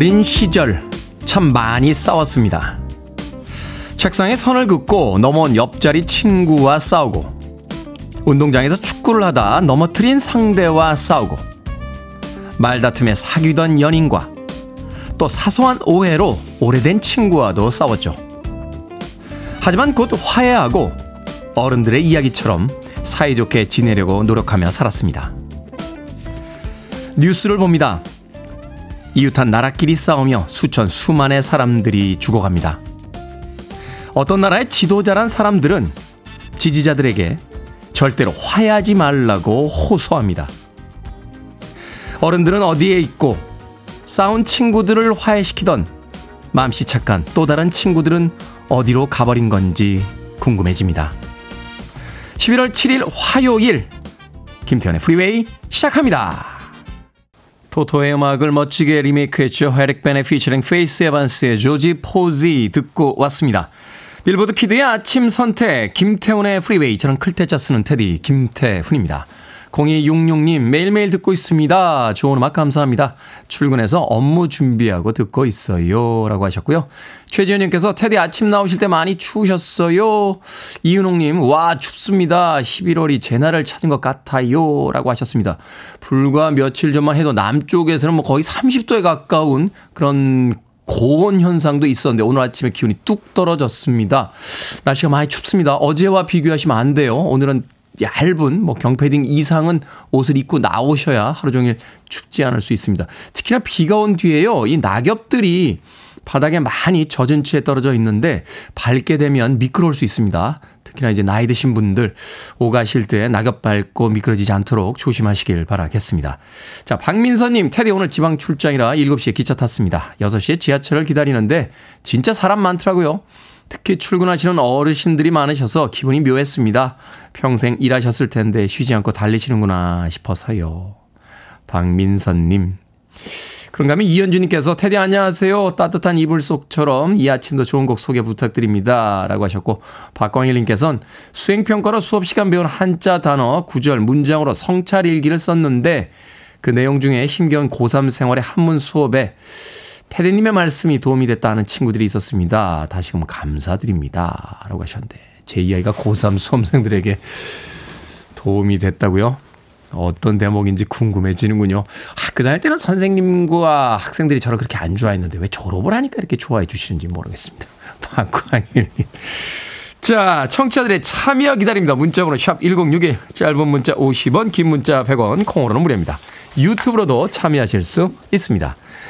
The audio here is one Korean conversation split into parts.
어린 시절 참 많이 싸웠습니다. 책상에 선을 긋고 넘어온 옆자리 친구와 싸우고 운동장에서 축구를 하다 넘어뜨린 상대와 싸우고 말다툼에 사귀던 연인과 또 사소한 오해로 오래된 친구와도 싸웠죠. 하지만 곧 화해하고 어른들의 이야기처럼 사이좋게 지내려고 노력하며 살았습니다. 뉴스를 봅니다. 이웃한 나라끼리 싸우며 수천 수만의 사람들이 죽어갑니다. 어떤 나라의 지도자란 사람들은 지지자들에게 절대로 화해하지 말라고 호소합니다. 어른들은 어디에 있고 싸운 친구들을 화해시키던 맘씨 착한 또 다른 친구들은 어디로 가버린 건지 궁금해집니다. 11월 7일 화요일 김태현의 프리웨이 시작합니다. 토토의 음악을 멋지게 리메이크했죠. 에릭 베네의 피처링 페이스 에반스의 조지 포지 듣고 왔습니다. 빌보드 키드의 아침 선택 김태훈의 프리웨이 저는 클 태자 쓰는 테디 김태훈입니다. 0266님 매일매일 듣고 있습니다. 좋은 음악 감사합니다. 출근해서 업무 준비하고 듣고 있어요. 라고 하셨고요. 최지현님께서 테디 아침 나오실 때 많이 추우셨어요. 이은홍님 와 춥습니다. 11월이 제 날을 찾은 것 같아요. 라고 하셨습니다. 불과 며칠 전만 해도 남쪽에서는 뭐 거의 30도에 가까운 그런 고온 현상도 있었는데 오늘 아침에 기온이 뚝 떨어졌습니다. 날씨가 많이 춥습니다. 어제와 비교하시면 안 돼요. 오늘은 얇은 뭐 경패딩 이상은 옷을 입고 나오셔야 하루 종일 춥지 않을 수 있습니다. 특히나 비가 온 뒤에요. 이 낙엽들이 바닥에 많이 젖은 채 떨어져 있는데 밟게 되면 미끄러울 수 있습니다. 특히나 이제 나이 드신 분들 오가실 때 낙엽 밟고 미끄러지지 않도록 조심하시길 바라겠습니다. 자, 박민서님, 테디 오늘 지방 출장이라 7시에 기차 탔습니다. 6시에 지하철을 기다리는데 진짜 사람 많더라고요. 특히 출근하시는 어르신들이 많으셔서 기분이 묘했습니다. 평생 일하셨을 텐데 쉬지 않고 달리시는구나 싶어서요. 박민선님. 그런가 하면 이현주님께서 테디 안녕하세요. 따뜻한 이불 속처럼 이 아침도 좋은 곡 소개 부탁드립니다. 라고 하셨고 박광일님께서는 수행평가로 수업시간 배운 한자 단어 구절 문장으로 성찰 일기를 썼는데 그 내용 중에 힘겨운 고3 생활의 한문 수업에 테디님의 말씀이 도움이 됐다는 친구들이 있었습니다. 다시금 감사드립니다. 라고 하셨는데, 제 이야기가 고3 수험생들에게 도움이 됐다고요? 어떤 대목인지 궁금해지는군요. 학교 다닐 때는 선생님과 학생들이 저를 그렇게 안 좋아했는데 왜 졸업을 하니까 이렇게 좋아해 주시는지 모르겠습니다. 박광일님. 자, 청취자들의 참여 기다립니다. 문자번호 샵 1061, 짧은 문자 50원, 긴 문자 100원, 콩으로는 무료입니다. 유튜브로도 참여하실 수 있습니다.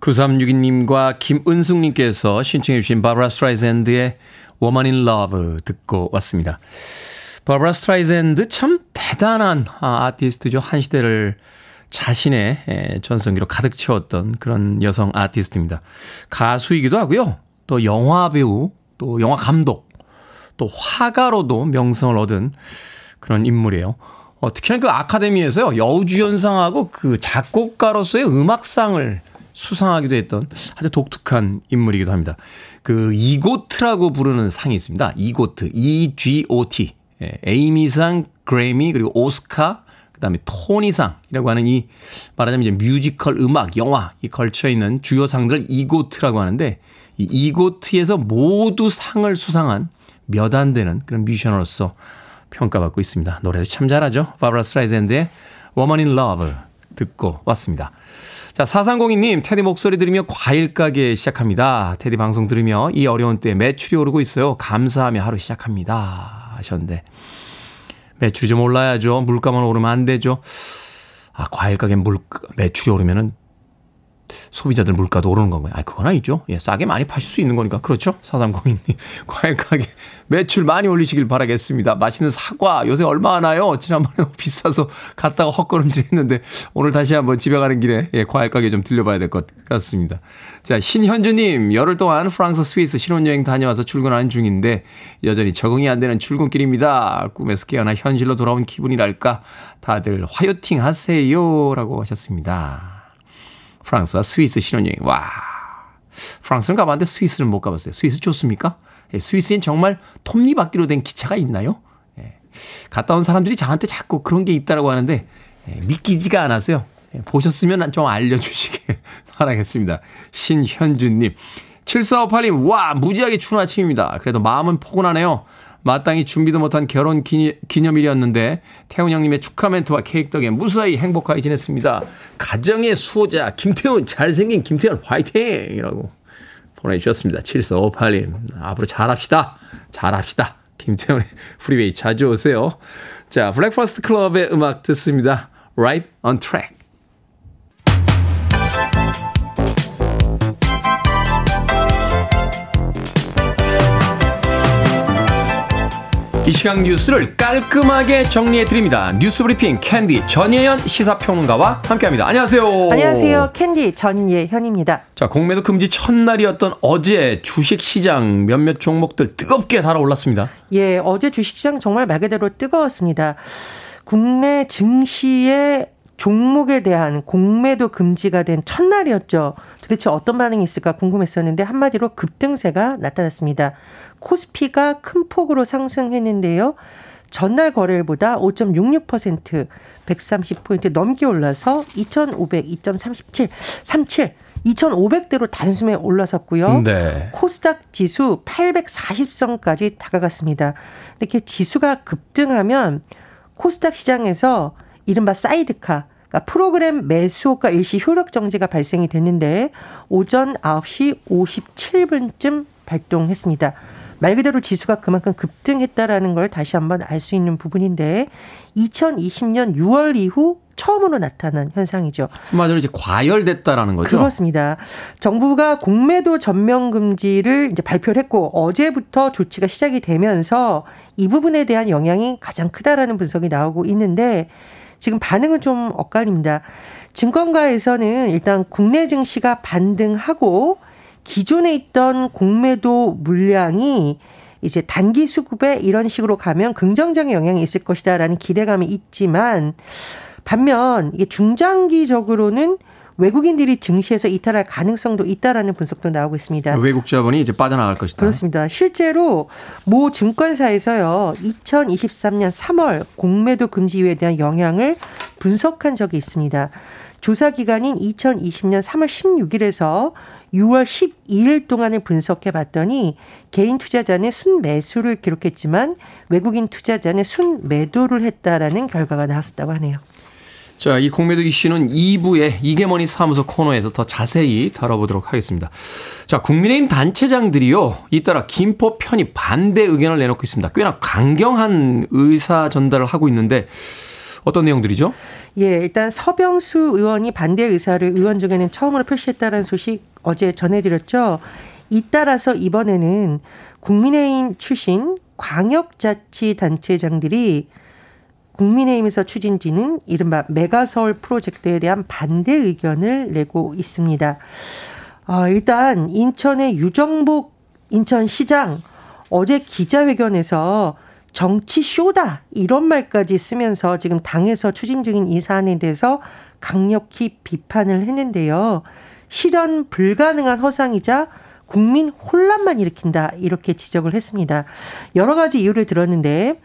9362님과 김은숙님께서 신청해 주신 바브라 스트라이샌드의 Woman in Love 듣고 왔습니다. 바브라 스트라이샌드 참 대단한 아티스트죠. 한 시대를 자신의 전성기로 가득 채웠던 그런 여성 아티스트입니다. 가수이기도 하고요. 또 영화 배우, 또 영화 감독, 또 화가로도 명성을 얻은 그런 인물이에요. 어, 특히나 그 아카데미에서요, 여우주연상하고 그 작곡가로서의 음악상을 수상하기도 했던 아주 독특한 인물이기도 합니다. 그 EGOT라고 부르는 상이 있습니다. EGOT, E-G-O-T. 예, 에이미상, 그래미, 그리고 오스카, 그 다음에 토니상이라고 하는 이 말하자면 이제 뮤지컬, 음악, 영화, 이 걸쳐 있는 주요 상들 EGOT라고 하는데 이 EGOT에서 모두 상을 수상한 몇 안 되는 그런 뮤지션으로서 평가받고 있습니다. 노래도 참 잘하죠. 바브라 스트라이샌드의 Woman in Love 듣고 왔습니다. 자, 4302님, 테디 목소리 들으며 과일 가게 시작합니다. 테디 방송 들으며 이 어려운 때에 매출이 오르고 있어요. 감사하며 하루 시작합니다. 하셨는데, 매출이 좀 올라야죠. 물가만 오르면 안 되죠. 아, 과일 가게 물, 매출이 오르면은 소비자들 물가도 오르는 건가요? 아, 그건 아니죠. 예, 싸게 많이 파실 수 있는 거니까. 그렇죠? 4302님. 과일 가게 매출 많이 올리시길 바라겠습니다. 맛있는 사과 요새 얼마 하나요? 지난번에 비싸서 갔다가 헛걸음질 했는데 오늘 다시 한번 집에 가는 길에 예, 과일 가게 좀 들려봐야 될 것 같습니다. 자, 신현주님. 열흘 동안 프랑스 스위스 신혼여행 다녀와서 출근하는 중인데 여전히 적응이 안 되는 출근길입니다. 꿈에서 깨어나 현실로 돌아온 기분이랄까. 다들 화요팅 하세요. 라고 하셨습니다. 프랑스와 스위스 신혼여행. 와. 프랑스는 가봤는데 스위스는 못 가봤어요. 스위스 좋습니까? 예, 스위스엔 정말 톱니바퀴로 된 기차가 있나요? 예, 갔다 온 사람들이 저한테 자꾸 그런 게 있다라고 하는데 예, 믿기지가 않아서요. 예, 보셨으면 좀 알려주시길 바라겠습니다. 신현주님. 7458님, 와, 무지하게 추운 아침입니다. 그래도 마음은 포근하네요. 마땅히 준비도 못한 결혼 기념, 기념일이었는데 태훈 형님의 축하 멘트와 케이크 덕에 무사히 행복하게 지냈습니다. 가정의 수호자 김태훈 잘생긴 김태훈 화이팅이라고 보내주셨습니다. 7458님 앞으로 잘합시다. 잘합시다. 김태훈의 프리웨이 자주 오세요. 자 Breakfast Club의 음악 듣습니다. Right on Track. 이 시간 뉴스를 깔끔하게 정리해 드립니다. 뉴스 브리핑 캔디 전예현 시사평론가와 함께합니다. 안녕하세요. 안녕하세요. 캔디 전예현입니다. 자, 공매도 금지 첫날이었던 어제 주식 시장 몇몇 종목들 뜨겁게 달아올랐습니다. 예, 어제 주식 시장 정말 말 그대로 뜨거웠습니다. 국내 증시의 종목에 대한 공매도 금지가 된 첫날이었죠. 도대체 어떤 반응이 있을까 궁금했었는데 한마디로 급등세가 나타났습니다. 코스피가 큰 폭으로 상승했는데요. 전날 거래일보다 5.66% 130포인트 넘게 올라서 2,500, 2.37, 37 2,500대로 단숨에 올라섰고요. 네. 코스닥 지수 840선까지 다가갔습니다. 이렇게 지수가 급등하면 코스닥 시장에서 이른바 사이드카, 그러니까 프로그램 매수호가 일시 효력 정지가 발생이 됐는데 오전 9시 57분쯤 발동했습니다. 말 그대로 지수가 그만큼 급등했다라는 걸 다시 한번 알 수 있는 부분인데 2020년 6월 이후 처음으로 나타난 현상이죠. 한마디로 이제 과열됐다라는 거죠. 그렇습니다. 정부가 공매도 전면 금지를 이제 발표를 했고 어제부터 조치가 시작이 되면서 이 부분에 대한 영향이 가장 크다라는 분석이 나오고 있는데 지금 반응은 좀 엇갈립니다. 증권가에서는 일단 국내 증시가 반등하고 기존에 있던 공매도 물량이 이제 단기 수급에 이런 식으로 가면 긍정적인 영향이 있을 것이다라는 기대감이 있지만 반면 이게 중장기적으로는 외국인들이 증시에서 이탈할 가능성도 있다라는 분석도 나오고 있습니다. 외국 자본이 이제 빠져나갈 것이다. 그렇습니다. 실제로 모 증권사에서요, 2023년 3월 공매도 금지 이유에 대한 영향을 분석한 적이 있습니다. 조사 기간인 2020년 3월 16일에서 6월 12일 동안을 분석해 봤더니 개인 투자자는 순매수를 기록했지만 외국인 투자자는 순매도를 했다라는 결과가 나왔다고 하네요. 자, 이 공매도 이슈는 2부의 이게머니 사무소 코너에서 더 자세히 다뤄보도록 하겠습니다. 자, 국민의힘 단체장들이요, 잇따라 김포 편입 반대 의견을 내놓고 있습니다. 꽤나 강경한 의사 전달을 하고 있는데 어떤 내용들이죠? 예, 일단 서병수 의원이 반대 의사를 의원 중에는 처음으로 표시했다는 소식 어제 전해드렸죠. 잇따라서 이번에는 국민의힘 출신 광역자치단체장들이 국민의힘에서 추진지는 이른바 메가서울 프로젝트에 대한 반대 의견을 내고 있습니다. 어, 일단 인천의 유정복 인천시장 어제 기자회견에서 정치 쇼다 이런 말까지 쓰면서 지금 당에서 추진 중인 이 사안에 대해서 강력히 비판을 했는데요. 실현 불가능한 허상이자 국민 혼란만 일으킨다 이렇게 지적을 했습니다. 여러 가지 이유를 들었는데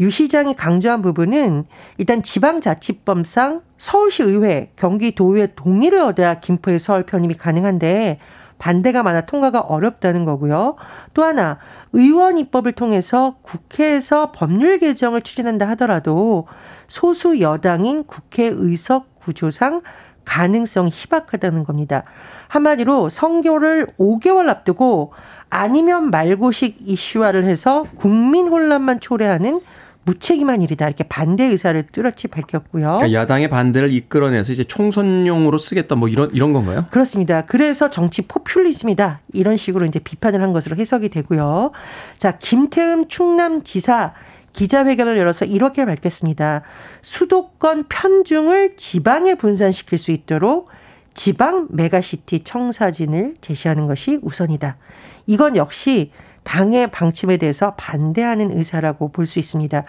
유 시장이 강조한 부분은 일단 지방자치법상 서울시 의회, 경기도의회 동의를 얻어야 김포의 서울 편입이 가능한데 반대가 많아 통과가 어렵다는 거고요. 또 하나 의원 입법을 통해서 국회에서 법률 개정을 추진한다 하더라도 소수 여당인 국회 의석 구조상 가능성이 희박하다는 겁니다. 한마디로 선교를 5개월 앞두고 아니면 말고식 이슈화를 해서 국민 혼란만 초래하는 무책임한 일이다 이렇게 반대 의사를 뚜렷이 밝혔고요. 그러니까 야당의 반대를 이끌어내서 이제 총선용으로 쓰겠다 뭐 이런 이런 건가요? 그렇습니다. 그래서 정치 포퓰리즘이다 이런 식으로 이제 비판을 한 것으로 해석이 되고요. 자 김태흠 충남지사 기자회견을 열어서 이렇게 밝혔습니다. 수도권 편중을 지방에 분산시킬 수 있도록 지방 메가시티 청사진을 제시하는 것이 우선이다. 이건 역시 당의 방침에 대해서 반대하는 의사라고 볼 수 있습니다.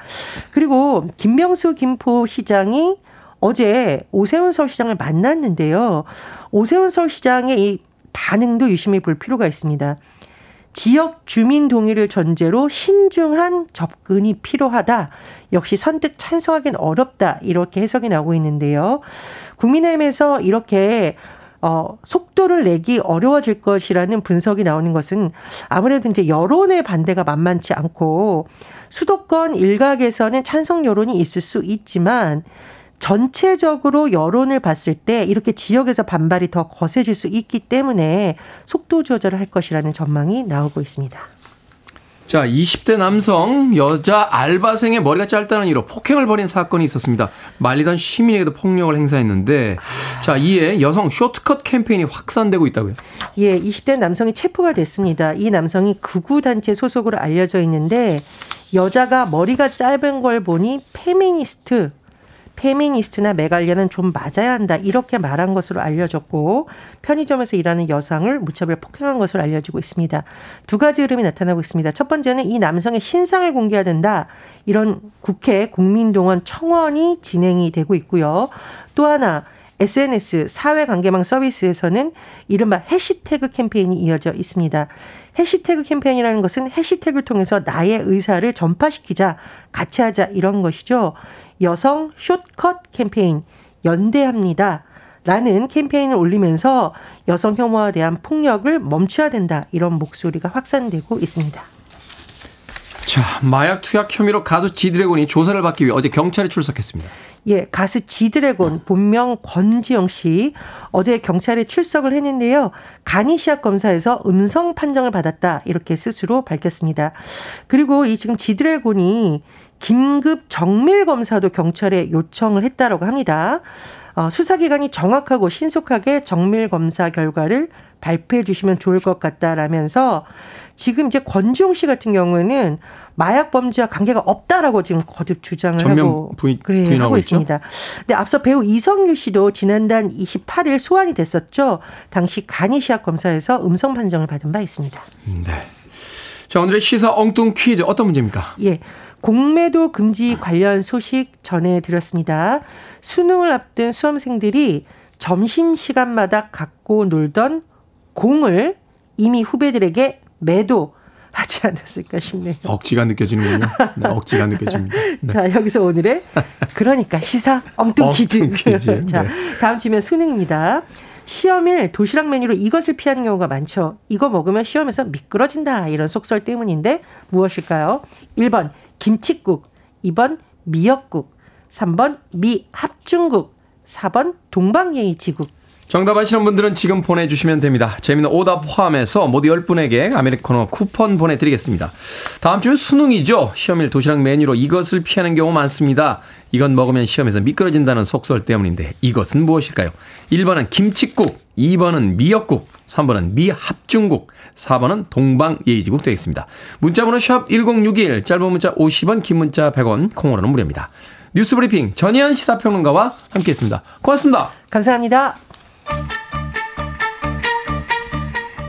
그리고 김병수 김포시장이 어제 오세훈 서울시장을 만났는데요. 오세훈 서울시장의 이 반응도 유심히 볼 필요가 있습니다. 지역 주민 동의를 전제로 신중한 접근이 필요하다. 역시 선뜻 찬성하기는 어렵다. 이렇게 해석이 나오고 있는데요. 국민의힘에서 이렇게 어, 속도를 내기 어려워질 것이라는 분석이 나오는 것은 아무래도 이제 여론의 반대가 만만치 않고 수도권 일각에서는 찬성 여론이 있을 수 있지만 전체적으로 여론을 봤을 때 이렇게 지역에서 반발이 더 거세질 수 있기 때문에 속도 조절을 할 것이라는 전망이 나오고 있습니다. 자, 20대 남성 여자 알바생의 머리가 짧다는 이유로 폭행을 벌인 사건이 있었습니다. 말리던 시민에게도 폭력을 행사했는데 자, 이에 여성 쇼트컷 캠페인이 확산되고 있다고요. 예, 20대 남성이 체포가 됐습니다. 이 남성이 극우 단체 소속으로 알려져 있는데 여자가 머리가 짧은 걸 보니 페미니스트 페미니스트나 메갈리아는 좀 맞아야 한다. 이렇게 말한 것으로 알려졌고 편의점에서 일하는 여성을 무차별 폭행한 것으로 알려지고 있습니다. 두 가지 흐름이 나타나고 있습니다. 첫 번째는 이 남성의 신상을 공개해야 된다. 이런 국회 국민동의 청원이 진행이 되고 있고요. 또 하나 SNS 사회관계망 서비스에서는 이른바 해시태그 캠페인이 이어져 있습니다. 해시태그 캠페인이라는 것은 해시태그를 통해서 나의 의사를 전파시키자, 같이 하자 이런 것이죠. 여성 숏컷 캠페인 연대합니다. 라는 캠페인을 올리면서 여성 혐오에 대한 폭력을 멈춰야 된다. 이런 목소리가 확산되고 있습니다. 자, 마약 투약 혐의로 가수 지드래곤이 조사를 받기 위해 어제 경찰에 출석했습니다. 예, 가수 지드래곤 본명 권지영 씨 어제 경찰에 출석을 했는데요. 간이 시약 검사에서 음성 판정을 받았다 이렇게 스스로 밝혔습니다. 그리고 이 지금 지드래곤이 긴급 정밀 검사도 경찰에 요청을 했다라고 합니다. 어, 수사기관이 정확하고 신속하게 정밀 검사 결과를 발표해 주시면 좋을 것 같다라면서 지금 이제 권지용 씨 같은 경우는 마약 범죄와 관계가 없다라고 지금 거듭 주장을 하고 부인, 그래, 하고 있습니다. 근데 앞서 배우 이성규 씨도 지난달 28일 소환이 됐었죠. 당시 간이 시약 검사에서 음성 판정을 받은 바 있습니다. 네. 자, 오늘의 시사 엉뚱 퀴즈 어떤 문제입니까? 예. 공매도 금지 관련 소식 전해드렸습니다. 수능을 앞둔 수험생들이 점심시간마다 갖고 놀던 공을 이미 후배들에게 매도 하지 않았을까 싶네요. 억지가 느껴지는군요. 네, 억지가 느껴집니다. 네. 자, 여기서 오늘의 그러니까 시사 엉뚱 퀴즈. 퀴즈. 자, 네. 다음 주면 수능입니다. 시험일 도시락 메뉴로 이것을 피하는 경우가 많죠. 이거 먹으면 시험에서 미끄러진다. 이런 속설 때문인데 무엇일까요? 1번 김치국, 2번 미역국, 3번 미합중국, 4번 동방예의지국. 정답 아시는 분들은 지금 보내주시면 됩니다. 재미는 오답 포함해서 모두 10분에게 아메리카노 쿠폰 보내드리겠습니다. 다음 주면 수능이죠. 시험일 도시락 메뉴로 이것을 피하는 경우 많습니다. 이건 먹으면 시험에서 미끄러진다는 속설 때문인데 이것은 무엇일까요? 1번은 김치국, 2번은 미역국, 3번은 미합중국, 4번은 동방예의지국 되겠습니다. 문자번호 샵 1061, 짧은 문자 50원, 긴 문자 100원, 콩으로는 무료입니다. 뉴스 브리핑 전희연 시사평론가와 함께했습니다. 고맙습니다. 감사합니다.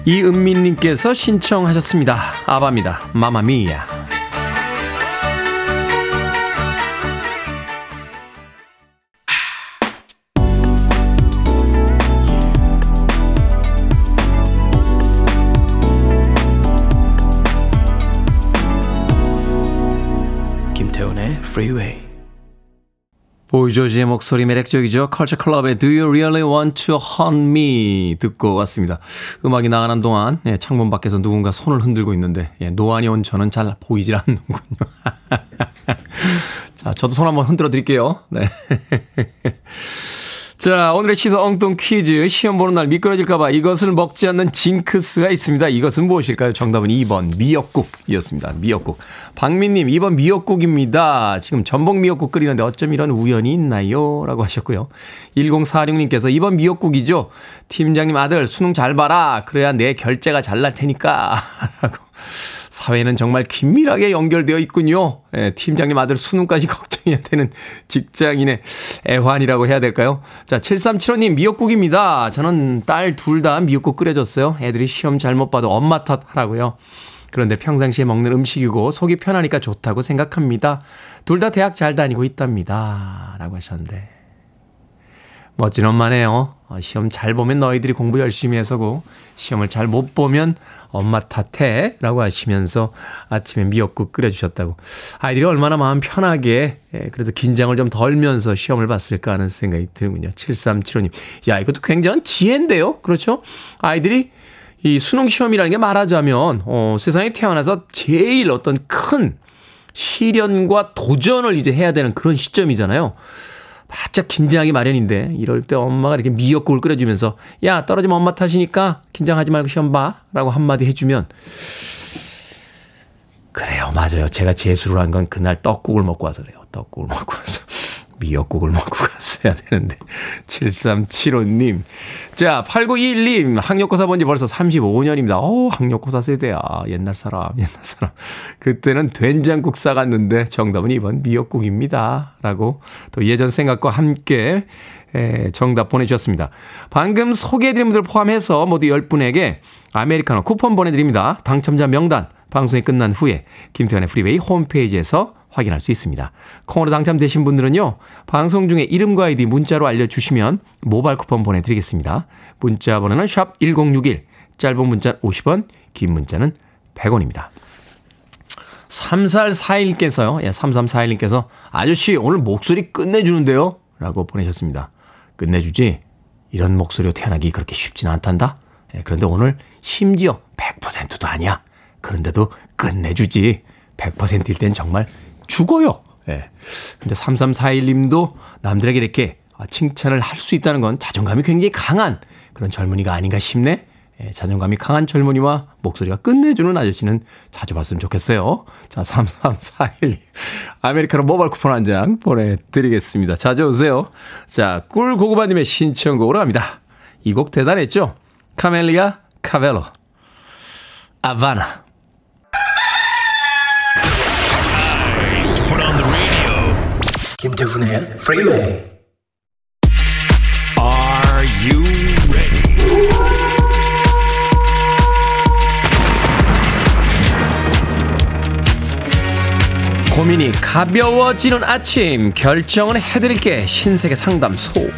이은민님께서 신청하셨습니다. 아바입니다. 마마미야. Freeway. 보이조지의 목소리 매력적이죠. 컬처 클럽의 Do You Really Want to Hunt Me 듣고 왔습니다. 음악이 나가는 동안 예, 창문 밖에서 누군가 손을 흔들고 있는데 예, 노안이 온 저는 잘 보이질 않는군요. 자, 저도 손 한번 흔들어 드릴게요. 네. 자, 오늘의 시사 엉뚱 퀴즈. 시험 보는 날 미끄러질까봐 이것을 먹지 않는 징크스가 있습니다. 이것은 무엇일까요? 정답은 2번 미역국이었습니다. 미역국. 박민님, 2번 미역국입니다. 지금 전복 미역국 끓이는데 어쩜 이런 우연이 있나요? 라고 하셨고요. 1046님께서 2번 미역국이죠. 팀장님 아들 수능 잘 봐라. 그래야 내 결제가 잘 날 테니까. 라고. 사회는 정말 긴밀하게 연결되어 있군요. 예, 팀장님 아들 수능까지 걱정해야 되는 직장인의 애환이라고 해야 될까요? 자, 7375님 미역국입니다. 저는 딸 둘 다 미역국 끓여줬어요. 애들이 시험 잘못 봐도 엄마 탓 하라고요. 그런데 평상시에 먹는 음식이고 속이 편하니까 좋다고 생각합니다. 둘 다 대학 잘 다니고 있답니다. 라고 하셨는데. 멋진 엄마네요. 어, 시험 잘 보면 너희들이 공부 열심히 해서고 시험을 잘 못 보면 엄마 탓해 라고 하시면서 아침에 미역국 끓여주셨다고. 아이들이 얼마나 마음 편하게 예, 그래서 긴장을 좀 덜면서 시험을 봤을까 하는 생각이 드는군요. 7375님. 야 이것도 굉장한 지혜인데요. 그렇죠? 아이들이 이 수능 시험이라는 게 말하자면 어, 세상에 태어나서 제일 어떤 큰 시련과 도전을 이제 해야 되는 그런 시점이잖아요. 바짝 긴장하기 마련인데 이럴 때 엄마가 이렇게 미역국을 끓여주면서 야 떨어지면 엄마 탓이니까 긴장하지 말고 시험 봐. 라고 한마디 해주면 그래요 맞아요. 제가 재수를 한 건 그날 떡국을 먹고 와서 그래요. 떡국을 먹고 와서 미역국을 먹고 갔어야 되는데. 7375님. 자, 8921님. 학력고사 본 지 벌써 35년입니다. 어 학력고사 세대야. 옛날 사람, 옛날 사람. 그때는 된장국 싸갔는데 정답은 이번 미역국입니다. 라고 또 예전 생각과 함께 에, 정답 보내주셨습니다. 방금 소개해드린 분들 포함해서 모두 10분에게 아메리카노 쿠폰 보내드립니다. 당첨자 명단 방송이 끝난 후에 김태훈의 프리웨이 홈페이지에서 확인할 수 있습니다. 콩으로 당첨되신 분들은요, 방송 중에 이름과 아이디 문자로 알려주시면 모바일 쿠폰 보내드리겠습니다. 문자 번호는 샵 1061, 짧은 문자 50원, 긴 문자는 100원입니다. 3441께서요, 예, 3341님께서 아저씨 오늘 목소리 끝내주는데요? 라고 보내셨습니다. 끝내주지? 이런 목소리로 태어나기 그렇게 쉽지는 않단다? 예, 그런데 오늘 심지어 100%도 아니야. 그런데도 끝내주지. 100%일 땐 정말 죽어요. 예. 근데 3341님도 남들에게 이렇게 칭찬을 할 수 있다는 건 자존감이 굉장히 강한 그런 젊은이가 아닌가 싶네. 예, 자존감이 강한 젊은이와 목소리가 끝내주는 아저씨는 자주 봤으면 좋겠어요. 자, 3341. 아메리카노 모바일 쿠폰 한 장 보내드리겠습니다. 자주 오세요. 자, 꿀고구마님의 신청곡으로 합니다. 이 곡 대단했죠? 카밀라 카벨로. Havana. 김태훈의 프리웨이 Are you ready? 고민이 가벼워지는 아침 결정을 해드릴게. 신세계 상담소.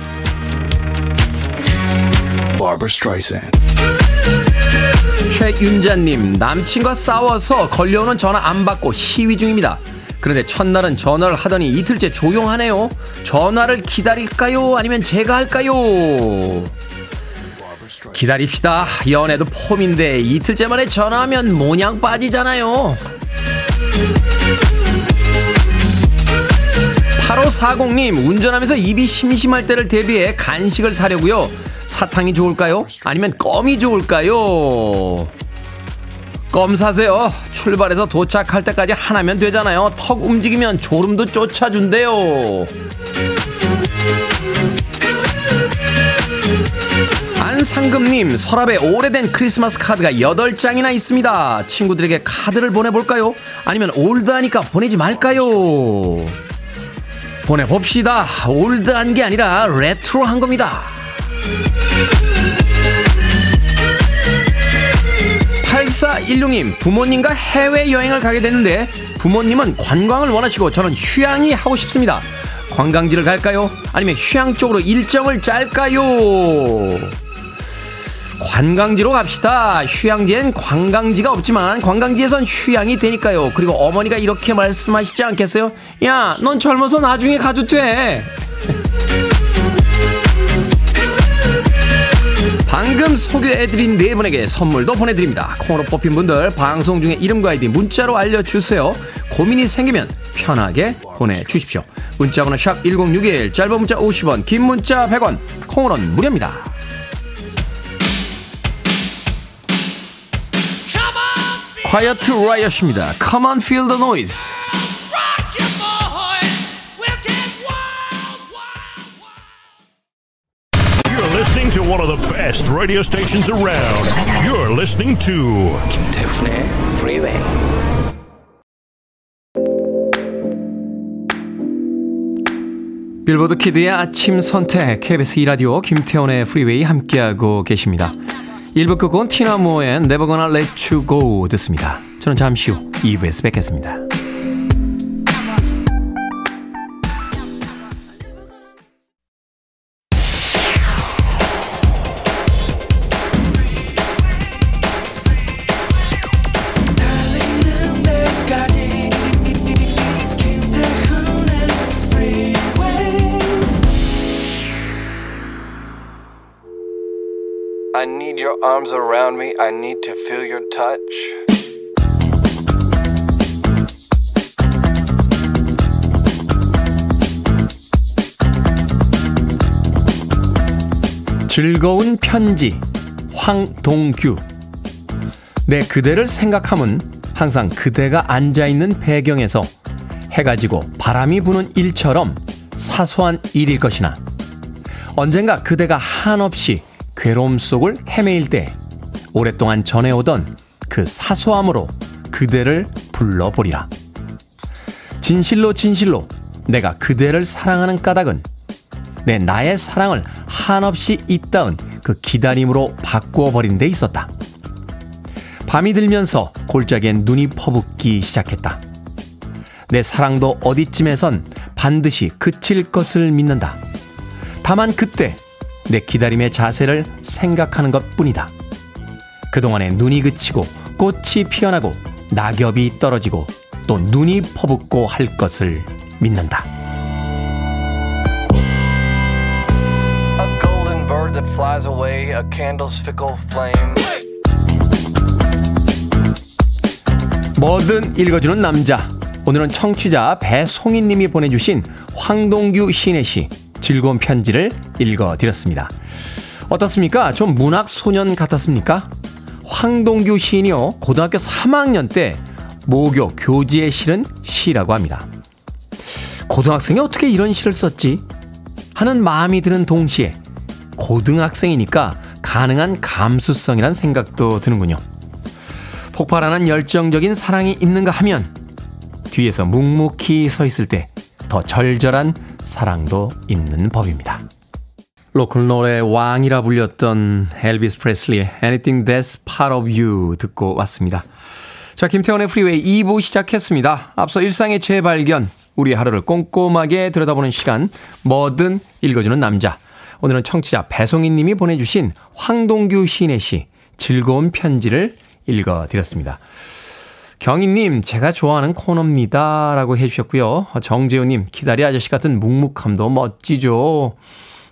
최윤자님 남친과 싸워서 걸려오는 전화 안 받고 시위 중입니다 그런데 첫날은 전화를 하더니 이틀째 조용하네요. 전화를 기다릴까요? 아니면 제가 할까요? 기다립시다. 연애도 폼인데 이틀째 만에 전화하면 모냥 빠지잖아요. 8540님, 운전하면서 입이 심심할 때를 대비해 간식을 사려고요. 사탕이 좋을까요? 아니면 껌이 좋을까요? 껌 사세요. 출발해서 도착할 때까지 하나면 되잖아요. 턱 움직이면 졸음도 쫓아준대요. 안상금님, 서랍에 오래된 크리스마스 카드가 8장이나 있습니다. 친구들에게 카드를 보내볼까요? 아니면 올드하니까 보내지 말까요? 보내봅시다. 올드한 게 아니라 레트로한 겁니다. 8416님, 부모님과 해외여행을 가게 됐는데 부모님은 관광을 원하시고 저는 휴양이 하고 싶습니다. 관광지를 갈까요? 아니면 휴양 쪽으로 일정을 짤까요? 관광지로 갑시다. 휴양지엔 관광지가 없지만 관광지에선 휴양이 되니까요. 그리고 어머니가 이렇게 말씀하시지 않겠어요? 야, 넌 젊어서 나중에 가도 돼. 방금 소개해드린 네 분에게 선물도 보내드립니다. 콩으로 뽑힌 분들 방송 중에 이름과 아이디 문자로 알려주세요. 고민이 생기면 편하게 보내주십시오. 문자번호 샵 1061, 짧은 문자 50원, 긴 문자 100원, 콩으로는 무료입니다. quiet riot입니다. Come on, feel the noise. One of the best radio stations around. You're listening to 김태훈의 Freeway. 빌보드 키드의 아침 선택 KBS 2라디오 김태훈의 프리웨이 함께하고 계십니다. 1부 끝곡은 티나 무어의 Never Gonna Let You Go 듣습니다. 저는 잠시 후 2부에서 뵙겠습니다. Arms around me. I need to feel your touch. 즐거운 편지 황동규 내 그대를 생각함은 항상 그대가 앉아있는 배경에서 해가 지고 바람이 부는 일처럼 사소한 일일 것이나 언젠가 그대가 한없이 괴로움 속을 헤매일 때 오랫동안 전해오던 그 사소함으로 그대를 불러보리라. 진실로 진실로 내가 그대를 사랑하는 까닭은 내 나의 사랑을 한없이 잇따은 그 기다림으로 바꾸어 버린 데 있었다. 밤이 들면서 골짜기엔 눈이 퍼붓기 시작했다. 내 사랑도 어디쯤에선 반드시 그칠 것을 믿는다. 다만 그때 내 기다림의 자세를 생각하는 것 뿐이다. 그동안에 눈이 그치고 꽃이 피어나고 낙엽이 떨어지고 또 눈이 퍼붓고 할 것을 믿는다. A golden bird that flies away, a candle's fickle flame. 뭐든 읽어주는 남자. 오늘은 청취자 배송희님이 보내주신 황동규 시인의 시 즐거운 편지를 읽어드렸습니다. 어떻습니까? 좀 문학 소년 같았습니까? 황동규 시인이요 고등학교 3학년 때 모교 교지에 실은 시라고 합니다. 고등학생이 어떻게 이런 시를 썼지? 하는 마음이 드는 동시에 고등학생이니까 가능한 감수성이란 생각도 드는군요. 폭발하는 열정적인 사랑이 있는가 하면 뒤에서 묵묵히 서 있을 때 더 절절한 사랑도 있는 법입니다. 로큰롤의 왕이라 불렸던 엘비스 프레슬리의 Anything That's Part of You 듣고 왔습니다. 자, 김태훈의 프리웨이 2부 시작했습니다. 앞서 일상의 재발견, 우리 하루를 꼼꼼하게 들여다보는 시간, 뭐든 읽어주는 남자. 오늘은 청취자 배송희 님이 보내주신 황동규 시인의 시, 즐거운 편지를 읽어드렸습니다. 경희님, 제가 좋아하는 코너입니다. 라고 해주셨고요. 정재우님, 기다리 아저씨 같은 묵묵함도 멋지죠.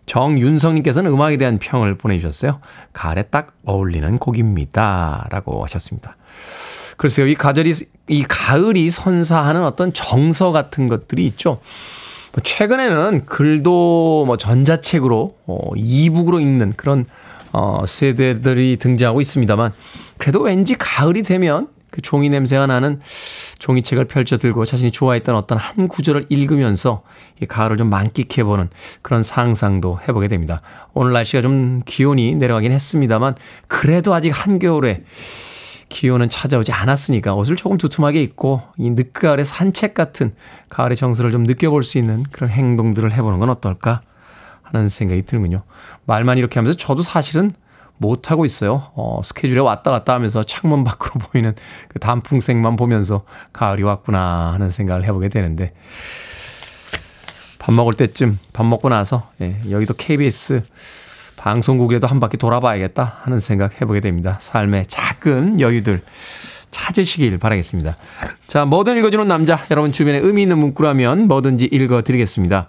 정윤성님께서는 음악에 대한 평을 보내주셨어요. 가을에 딱 어울리는 곡입니다. 라고 하셨습니다. 글쎄요, 이 가을이, 이 가을이 선사하는 어떤 정서 같은 것들이 있죠. 뭐 최근에는 글도 뭐 전자책으로, 어, 이북으로 읽는 그런, 어, 세대들이 등장하고 있습니다만, 그래도 왠지 가을이 되면 그 종이 냄새가 나는 종이책을 펼쳐 들고 자신이 좋아했던 어떤 한 구절을 읽으면서 이 가을을 좀 만끽해보는 그런 상상도 해보게 됩니다. 오늘 날씨가 좀 기온이 내려가긴 했습니다만 그래도 아직 한겨울에 기온은 찾아오지 않았으니까 옷을 조금 두툼하게 입고 이 늦가을의 산책 같은 가을의 정서를 좀 느껴볼 수 있는 그런 행동들을 해보는 건 어떨까 하는 생각이 드는군요. 말만 이렇게 하면서 저도 사실은 못하고 있어요. 어, 스케줄에 왔다 갔다 하면서 창문 밖으로 보이는 그 단풍색만 보면서 가을이 왔구나 하는 생각을 해보게 되는데 밥 먹을 때쯤 밥 먹고 나서 예, 여기도 KBS 방송국이라도 한 바퀴 돌아봐야겠다 하는 생각 해보게 됩니다. 삶의 작은 여유들 찾으시길 바라겠습니다. 자, 뭐든 읽어주는 남자. 여러분 주변에 의미 있는 문구라면 뭐든지 읽어드리겠습니다.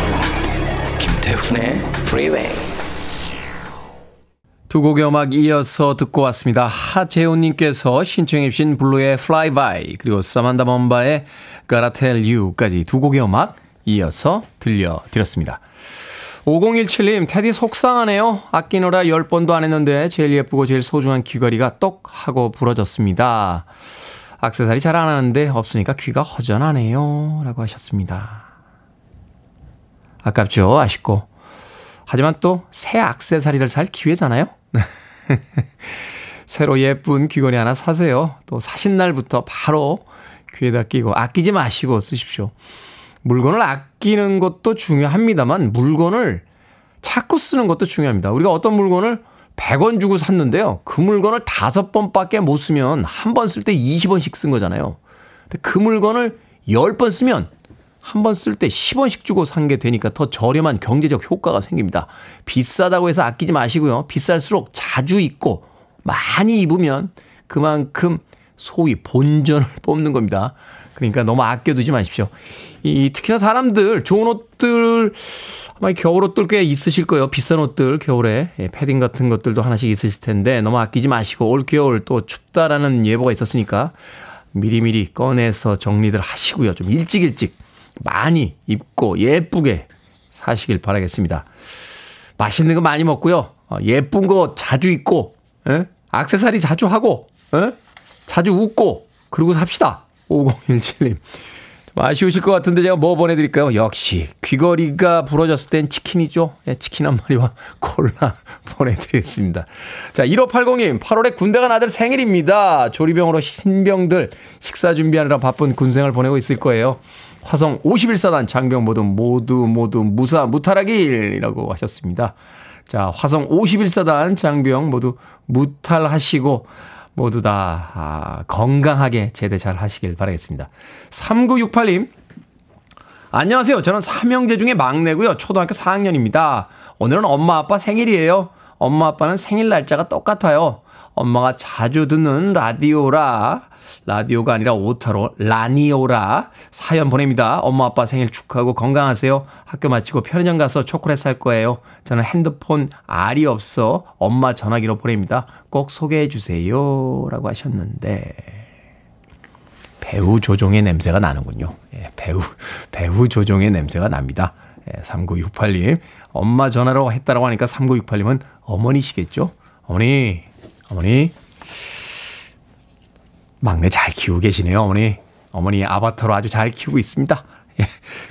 김태훈의 Freeway. 두 곡의 음악 이어서 듣고 왔습니다. 하재훈님께서 신청해 주신 블루의 Fly By 그리고 사만다 범바의 Gotta Tell You까지 두 곡의 음악 이어서 들려드렸습니다. 5017님, 테디 속상하네요. 아끼느라 10번도 안 했는데 제일 예쁘고 제일 소중한 귀걸이가 똑 하고 부러졌습니다. 악세사리 잘 안 하는데 없으니까 귀가 허전하네요. 라고 하셨습니다. 아깝죠? 아쉽고. 하지만 또 새 악세사리를 살 기회잖아요? 새로 예쁜 귀걸이 하나 사세요. 또 사신 날부터 바로 귀에다 끼고 아끼지 마시고 쓰십시오. 물건을 아끼는 것도 중요합니다만 물건을 자꾸 쓰는 것도 중요합니다. 우리가 어떤 물건을 100원 주고 샀는데요. 그 물건을 다섯 번밖에 못 쓰면 한 번 쓸 때 20원씩 쓴 거잖아요. 근데 그 물건을 10번 쓰면 한 번 쓸 때 10원씩 주고 산 게 되니까 더 저렴한 경제적 효과가 생깁니다. 비싸다고 해서 아끼지 마시고요. 비쌀수록 자주 입고 많이 입으면 그만큼 소위 본전을 뽑는 겁니다. 그러니까 너무 아껴두지 마십시오. 이 특히나 사람들 좋은 옷들 아마 겨울 옷들 꽤 있으실 거예요. 비싼 옷들 겨울에 예, 패딩 같은 것들도 하나씩 있으실 텐데 너무 아끼지 마시고 올 겨울 또 춥다라는 예보가 있었으니까 미리미리 꺼내서 정리들 하시고요. 좀 일찍 일찍 많이 입고 예쁘게 사시길 바라겠습니다. 맛있는 거 많이 먹고요. 어, 예쁜 거 자주 입고, 예? 악세사리 자주 하고, 예? 자주 웃고, 그러고 삽시다. 5017님. 좀 아쉬우실 것 같은데 제가 뭐 보내드릴까요? 역시 귀걸이가 부러졌을 땐 치킨이죠. 예, 치킨 한 마리와 콜라 보내드리겠습니다. 자, 1580님, 8월에 군대 간 아들 생일입니다. 조리병으로 신병들 식사 준비하느라 바쁜 군생활 보내고 있을 거예요. 화성 51사단 장병 모두 모두 모두 무사 무탈하길이라고 하셨습니다. 자, 화성 51사단 장병 모두 무탈하시고 모두 다 아, 건강하게 제대 잘 하시길 바라겠습니다. 3968님 안녕하세요. 저는 삼형제 중에 막내고요. 초등학교 4학년입니다. 오늘은 엄마 아빠 생일이에요. 엄마 아빠는 생일 날짜가 똑같아요. 엄마가 자주 듣는 라디오라 라디오가 아니라 오타로 라니오라 사연 보냅니다. 엄마 아빠 생일 축하하고 건강하세요. 학교 마치고 편의점 가서 초콜릿 살 거예요. 저는 핸드폰 알이 없어 엄마 전화기로 보냅니다. 꼭 소개해 주세요. 라고 하셨는데 배우 조종의 냄새가 나는군요. 예, 배우 배우 조종의 냄새가 납니다. 예, 3968님 엄마 전화로 했다라고 하니까 3968님은 어머니시겠죠? 어머니 어머니 막내 잘 키우고 계시네요, 어머니. 어머니 아바타로 아주 잘 키우고 있습니다. 예,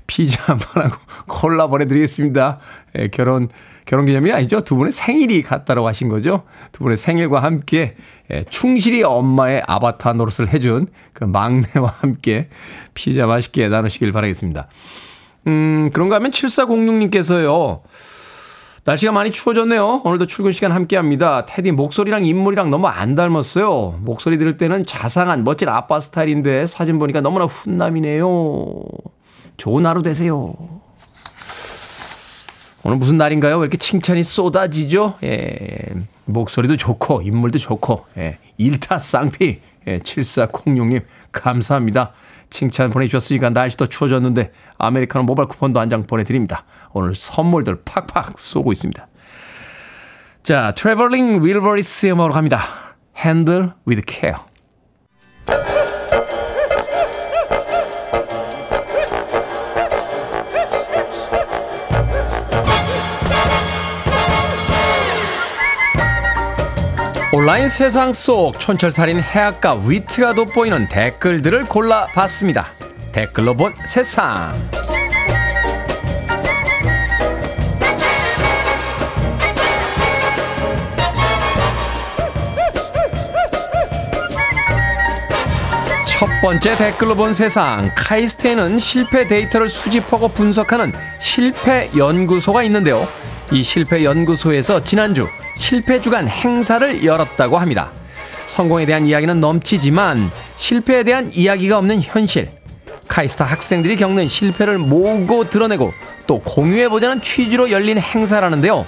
피자 한번 하고 콜라 보내드리겠습니다. 예, 결혼, 결혼 기념이 아니죠. 두 분의 생일이 같다고 하신 거죠. 두 분의 생일과 함께 예, 충실히 엄마의 아바타 노릇을 해준 그 막내와 함께 피자 맛있게 나누시길 바라겠습니다. 음, 그런가 하면 7406님께서요. 날씨가 많이 추워졌네요. 오늘도 출근 시간 함께 합니다. 테디 목소리랑 인물이랑 너무 안 닮았어요. 목소리 들을 때는 자상한 멋진 아빠 스타일인데 사진 보니까 너무나 훈남이네요. 좋은 하루 되세요. 오늘 무슨 날인가요? 왜 이렇게 칭찬이 쏟아지죠? 예. 목소리도 좋고, 인물도 좋고, 예. 일타 쌍피, 예. 7406님, 감사합니다. 칭찬 보내주셨으니까 날씨도 추워졌는데 아메리카노 모바일 쿠폰도 한 장 보내드립니다. 오늘 선물들 팍팍 쏘고 있습니다. 자, 트래블링 윌버리스의 음악으로 갑니다. Handle with care. 온라인 세상 속 촌철살인 해악과 위트가 돋보이는 댓글들을 골라봤습니다. 댓글로 본 세상. 첫첫 번째 댓글로 본 세상 카이스트에는 실패 데이터를 수집하고 분석하는 실패 연구소가 있는데요. 이 실패 연구소에서 지난주 실패 주간 행사를 열었다고 합니다. 성공에 대한 이야기는 넘치지만 실패에 대한 이야기가 없는 현실. 카이스트 학생들이 겪는 실패를 모으고 드러내고 또 공유해보자는 취지로 열린 행사라는데요.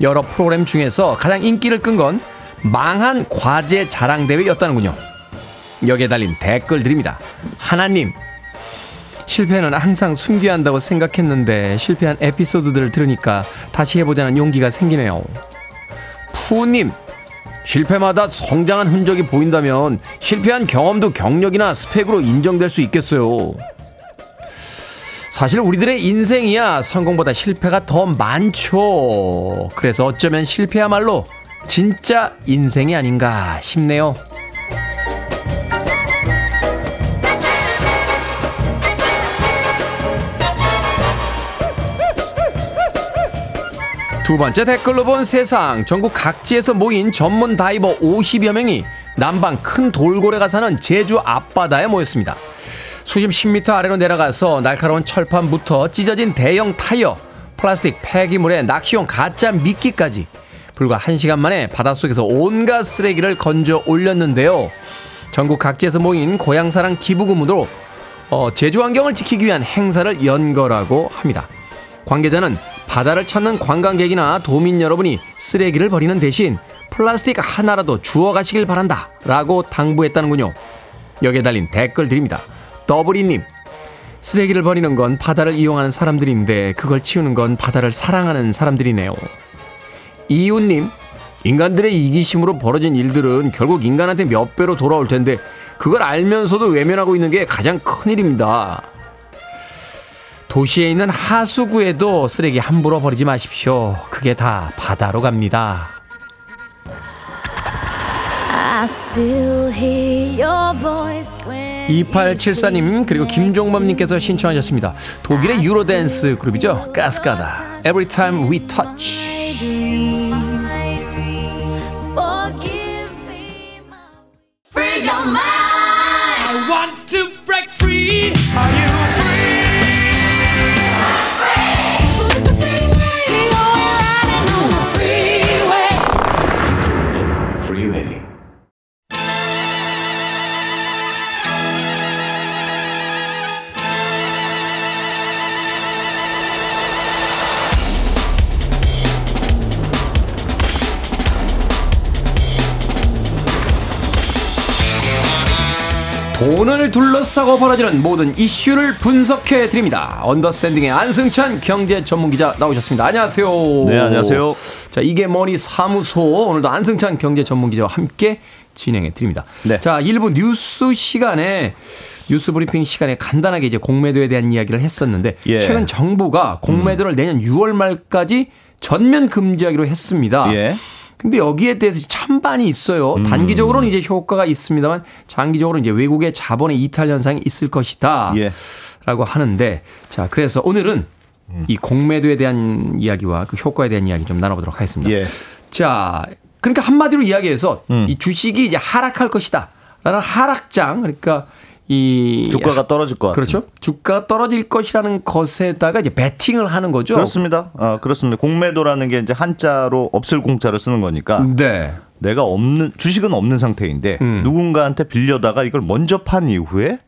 여러 프로그램 중에서 가장 인기를 끈 건 망한 과제 자랑 대회였다는군요. 여기에 달린 댓글들입니다. 하나님, 실패는 항상 숨겨야 한다고 생각했는데 실패한 에피소드들을 들으니까 다시 해보자는 용기가 생기네요. 푸님, 실패마다 성장한 흔적이 보인다면 실패한 경험도 경력이나 스펙으로 인정될 수 있겠어요. 사실 우리들의 인생이야 성공보다 실패가 더 많죠. 그래서 어쩌면 실패야말로 진짜 인생이 아닌가 싶네요. 두 번째 댓글로 본 세상 전국 각지에서 모인 전문 다이버 50여 명이 남방 큰 돌고래가 사는 제주 앞바다에 모였습니다. 수심 10m 아래로 내려가서 날카로운 철판부터 찢어진 대형 타이어, 플라스틱 폐기물에 낚시용 가짜 미끼까지 불과 1시간 만에 바닷속에서 온갖 쓰레기를 건져 올렸는데요. 전국 각지에서 모인 고향사랑 기부금으로 어, 제주 환경을 지키기 위한 행사를 연 거라고 합니다. 관계자는 바다를 찾는 관광객이나 도민 여러분이 쓰레기를 버리는 대신 플라스틱 하나라도 주워 가시길 바란다 라고 당부했다는군요. 여기에 달린 댓글 드립니다. 더블이님, 쓰레기를 버리는 건 바다를 이용하는 사람들인데 그걸 치우는 건 바다를 사랑하는 사람들이네요. 이웃님, 인간들의 이기심으로 벌어진 일들은 결국 인간한테 몇 배로 돌아올 텐데 그걸 알면서도 외면하고 있는 게 가장 큰 일입니다. 도시에 있는 하수구에도 쓰레기 함부로 버리지 마십시오. 그게 다 바다로 갑니다. I still hear your voice when 2874님 그리고 김종범님께서 신청하셨습니다. 독일의 유로댄스 그룹이죠. 가스가다. Every time we touch. Free your mind. 돈을 둘러싸고 벌어지는 모든 이슈를 분석해 드립니다. 언더스탠딩의 안승찬 경제 전문 기자 나오셨습니다. 안녕하세요. 네, 안녕하세요. 자, 이게 머니 사무소 오늘도 안승찬 경제 전문 기자와 함께 진행해 드립니다. 네. 자, 일부 뉴스 시간에 뉴스 브리핑 시간에 간단하게 이제 공매도에 대한 이야기를 했었는데 예. 음. 최근 정부가 공매도를 내년 6월 말까지 전면 금지하기로 했습니다. 예. 근데 여기에 대해서 찬반이 있어요. 음. 단기적으로는 이제 효과가 있습니다만 장기적으로 이제 외국의 자본의 이탈 현상이 있을 것이다. 예. 라고 하는데 자, 그래서 오늘은 음. 이 공매도에 대한 이야기와 그 효과에 대한 이야기 좀 나눠보도록 하겠습니다. 예. 자, 그러니까 한마디로 이야기해서 음. 이 주식이 이제 하락할 것이다. 라는 하락장, 그러니까 이 주가가 떨어질 것. 그렇죠. 주가가 떨어질 것이라는 것에다가 이제 베팅을 하는 거죠. 그렇습니다. 아, 그렇습니다. 공매도라는 게 이제 한자로 없을 공짜를 쓰는 거니까 네. 내가 없는 주식은 없는 상태인데 음. 누군가한테 빌려다가 이걸 먼저 판 이후에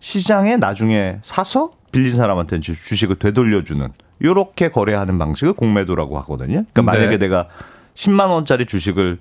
시장에 나중에 사서 빌린 사람한테 주- 주식을 되돌려주는 요렇게 거래하는 방식을 공매도라고 하거든요. 그러니까 네. 만약에 내가 10만 원짜리 주식을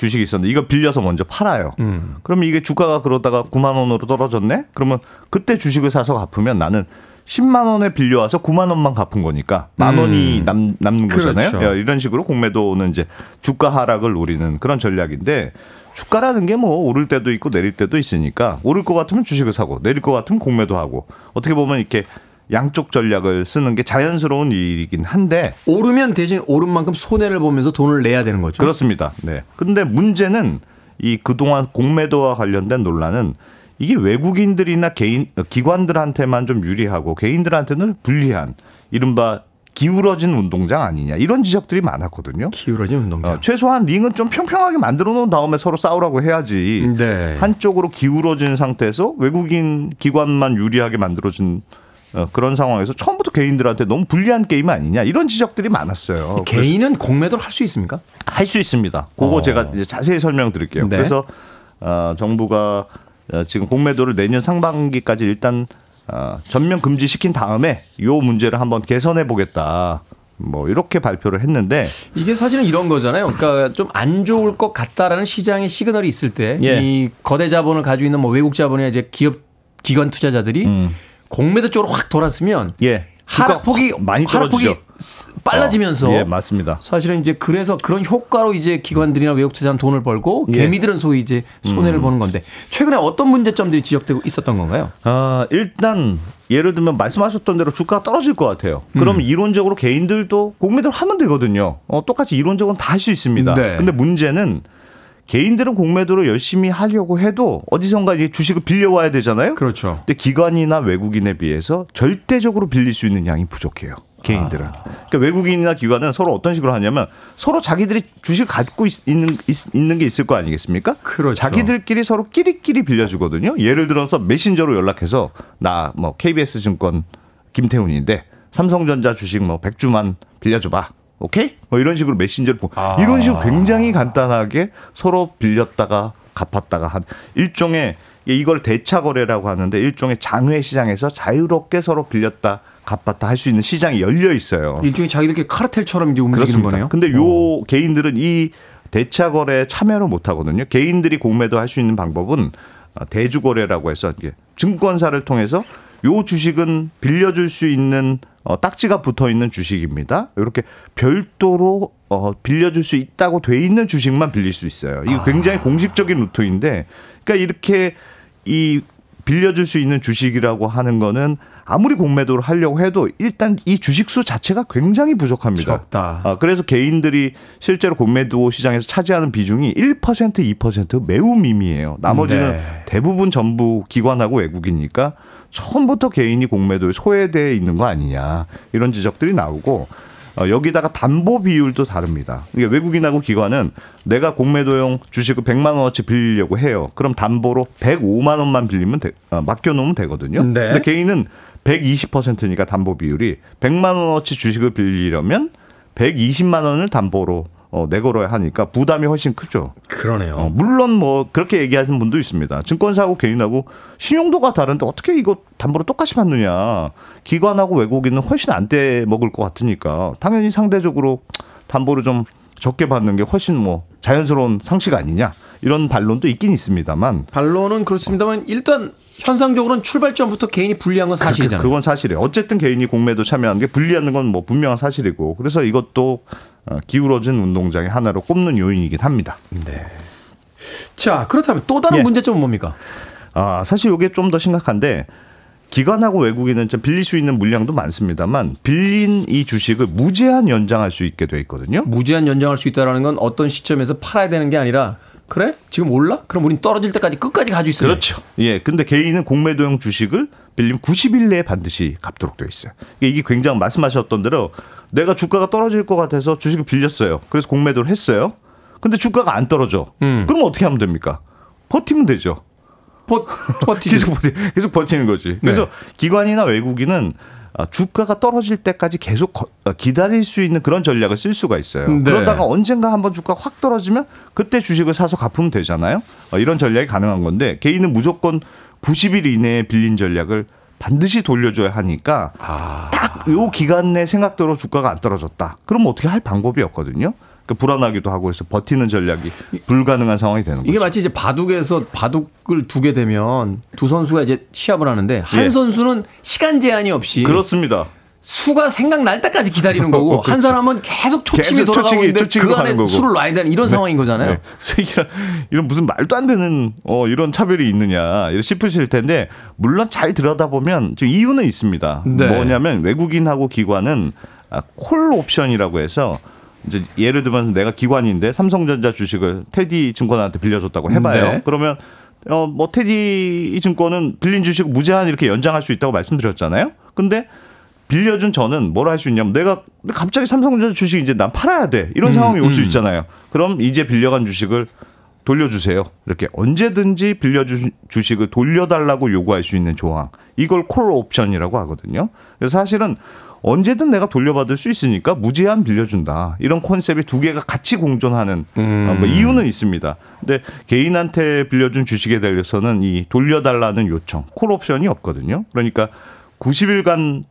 주식이 있었는데 이거 빌려서 먼저 팔아요. 음. 그러면 이게 주가가 그러다가 9만 원으로 떨어졌네? 그러면 그때 주식을 사서 갚으면 나는 10만 원에 빌려와서 9만 원만 갚은 거니까 만 원이 남, 남는 거잖아요. 음. 그렇죠. 야, 이런 식으로 공매도는 이제 주가 하락을 노리는 그런 전략인데 주가라는 게 뭐 오를 때도 있고 내릴 때도 있으니까 오를 것 같으면 주식을 사고 내릴 것 같으면 공매도 하고 어떻게 보면 이렇게 양쪽 전략을 쓰는 게 자연스러운 일이긴 한데 오르면 대신 오른 만큼 손해를 보면서 돈을 내야 되는 거죠. 그렇습니다. 네. 근데 문제는 이 그동안 공매도와 관련된 논란은 이게 외국인들이나 개인 어, 기관들한테만 좀 유리하고 개인들한테는 불리한 이른바 기울어진 운동장 아니냐 이런 지적들이 많았거든요. 기울어진 운동장. 어, 최소한 링은 좀 평평하게 만들어 놓은 다음에 서로 싸우라고 해야지. 네. 한쪽으로 기울어진 상태에서 외국인 기관만 유리하게 만들어진 어, 그런 상황에서 처음부터 개인들한테 너무 불리한 게임 아니냐 이런 지적들이 많았어요. 개인은 공매도를 할 수 있습니까? 할 수 있습니다. 그거 어. 제가 이제 자세히 설명드릴게요. 네. 그래서 어, 정부가 어, 지금 공매도를 내년 상반기까지 일단 어, 전면 금지시킨 다음에 요 문제를 한번 개선해 보겠다. 뭐 이렇게 발표를 했는데 이게 사실은 이런 거잖아요. 그러니까 좀 안 좋을 것 같다라는 시장의 시그널이 있을 때이 예. 거대 자본을 가지고 있는 뭐 외국 자본의 이제 기업 기관 투자자들이 공매도 쪽으로 확 돌았으면 예 하락폭이 확 많이 하락폭이 떨어지죠. 빨라지면서 예 맞습니다. 사실은 이제 그래서 그런 효과로 이제 기관들이나 외국 투자자는 돈을 벌고 예. 음. 개미들은 소위 이제 손해를 보는 건데 최근에 어떤 문제점들이 지적되고 있었던 건가요? 아, 일단 예를 들면 말씀하셨던 대로 주가가 떨어질 것 같아요. 그럼 음. 이론적으로 개인들도 공매도를 하면 되거든요. 어, 똑같이 이론적으로는 다 할 수 있습니다. 네. 근데 문제는 개인들은 공매도를 열심히 하려고 해도 어디선가 이제 주식을 빌려와야 되잖아요. 그렇죠. 근데 기관이나 외국인에 비해서 절대적으로 빌릴 수 있는 양이 부족해요. 개인들은. 아. 그러니까 외국인이나 기관은 서로 어떤 식으로 하냐면 서로 자기들이 주식 갖고 있, 는 있는 게 있을 거 아니겠습니까? 그렇죠. 자기들끼리 서로 끼리끼리 빌려주거든요. 예를 들어서 메신저로 연락해서 나 뭐 KBS 증권 김태훈인데 삼성전자 주식 뭐 100주만 빌려줘봐. 오케이? 뭐 이런 식으로 메신저를 보 아. 이런 식으로 굉장히 간단하게 서로 빌렸다가 갚았다가 한 일종의 이걸 대차 거래라고 하는데 일종의 장외 시장에서 자유롭게 서로 빌렸다 갚았다 할 수 있는 시장이 열려 있어요. 일종의 자기들끼리 카르텔처럼 이제 움직이는 거네요. 근데 요 개인들은 이 대차 거래에 참여를 못 하거든요. 개인들이 공매도 할 수 있는 방법은 아, 대주 거래라고 해서 증권사를 통해서 요 주식은 빌려줄 수 있는 어, 딱지가 붙어 있는 주식입니다. 이렇게 별도로 어, 빌려줄 수 있다고 돼 있는 주식만 빌릴 수 있어요. 이거 굉장히 공식적인 루트인데, 그러니까 이렇게 이 빌려줄 수 있는 주식이라고 하는 거는 아무리 공매도를 하려고 해도 일단 이 주식수 자체가 굉장히 부족합니다. 적다. 아, 그래서 개인들이 실제로 공매도 시장에서 차지하는 비중이 1% 2% 매우 미미해요. 나머지는 네. 대부분 전부 기관하고 외국이니까 처음부터 개인이 공매도에 소외되어 있는 거 아니냐 이런 지적들이 나오고 어, 여기다가 담보 비율도 다릅니다. 이게 외국인하고 기관은 내가 공매도용 주식을 100만 원어치 빌리려고 해요. 그럼 담보로 105만 원만 빌리면 돼, 어, 맡겨놓으면 되거든요. 네. 근데 개인은 120%니까 담보 비율이 100만 원어치 주식을 빌리려면 120만 원을 담보로 어, 내걸어야 하니까 부담이 훨씬 크죠. 그러네요. 어, 물론 뭐 그렇게 얘기하시는 분도 있습니다. 증권사하고 개인하고 신용도가 다른데 어떻게 이거 담보로 똑같이 받느냐. 기관하고 외국인은 훨씬 안 떼 먹을 것 같으니까 당연히 상대적으로 담보를 좀 적게 받는 게 훨씬 뭐 자연스러운 상식 아니냐. 이런 반론도 있긴 있습니다만 반론은 그렇습니다만 일단 현상적으로는 출발점부터 개인이 불리한 건 사실이잖아요. 그건 사실이에요. 어쨌든 개인이 공매도 참여하는 게 불리하는 건 뭐 분명한 사실이고 그래서 이것도 어, 기울어진 운동장의 하나로 꼽는 요인이긴 합니다. 자, 그렇다면 또 다른 예. 문제점은 뭡니까? 아, 사실 이게 좀 더 심각한데 기관하고 외국인은 좀 빌릴 수 있는 물량도 많습니다만 빌린 이 주식을 무제한 연장할 수 있게 돼 있거든요. 무제한 연장할 수 있다라는 건 어떤 시점에서 팔아야 되는 게 아니라 그래? 지금 올라? 그럼 우린 떨어질 때까지 끝까지 가지고 있을래. 그렇죠. 예. 근데 개인은 공매도용 주식을 빌리면 90일 내에 반드시 갚도록 되어 있어요. 이게 굉장히 말씀하셨던 대로 내가 주가가 떨어질 것 같아서 주식을 빌렸어요. 그래서 공매도를 했어요. 근데 주가가 안 떨어져. 음. 그럼 어떻게 하면 됩니까? 버티면 되죠. 버, 버티죠. 계속 버티, 계속 버티는 거지. 그래서 네. 기관이나 외국인은 아, 주가가 떨어질 때까지 계속 거- 어, 기다릴 수 있는 그런 전략을 쓸 수가 있어요. 네. 그러다가 언젠가 한번 주가가 확 떨어지면 그때 주식을 사서 갚으면 되잖아요. 어, 이런 전략이 가능한 건데 개인은 무조건 90일 이내에 빌린 전략을 반드시 돌려줘야 하니까 아. 딱요 기간 내 생각대로 주가가 안 떨어졌다. 그럼 어떻게 할 방법이 없거든요. 그러니까 불안하기도 하고 해서 버티는 전략이 불가능한 상황이 되는 이게 거죠. 마치 이제 바둑에서 바둑을 두게 되면 두 선수가 이제 시합을 하는데 한 예. 선수는 시간 제한이 없이 그렇습니다. 수가 생각날 때까지 기다리는 거고 한 그렇죠. 사람은 계속 초침이 계속 초치기로 그 안에. 술을 놔야 되는 이런 상황인 거잖아요. 네. 이런, 이런 무슨 말도 안 되는 어, 이런 차별이 있느냐 싶으실 텐데 물론 잘 들여다보면 이유는 있습니다. 네. 뭐냐면 외국인하고 기관은 아, 콜 옵션이라고 해서 이제 예를 들면 내가 기관인데 삼성전자 주식을 테디 증권한테 빌려줬다고 해봐요. 네. 그러면 어, 뭐 테디 증권은 빌린 주식 무제한 이렇게 연장할 수 있다고 말씀드렸잖아요. 근데 빌려준 저는 뭘 할 수 있냐면 내가 갑자기 삼성전자 주식 이제 난 팔아야 돼 이런 음, 상황이 올수 음. 있잖아요. 그럼 이제 빌려간 주식을 돌려주세요. 이렇게 언제든지 빌려준 주식을 돌려달라고 요구할 수 있는 조항. 이걸 콜 옵션이라고 하거든요. 그래서 사실은 언제든 내가 돌려받을 수 있으니까 무제한 빌려준다. 이런 컨셉이 두 개가 같이 공존하는 어, 뭐 이유는 있습니다. 근데 개인한테 빌려준 주식에 대해서는 이 돌려달라는 요청, 콜 옵션이 없거든요. 그러니까 90일간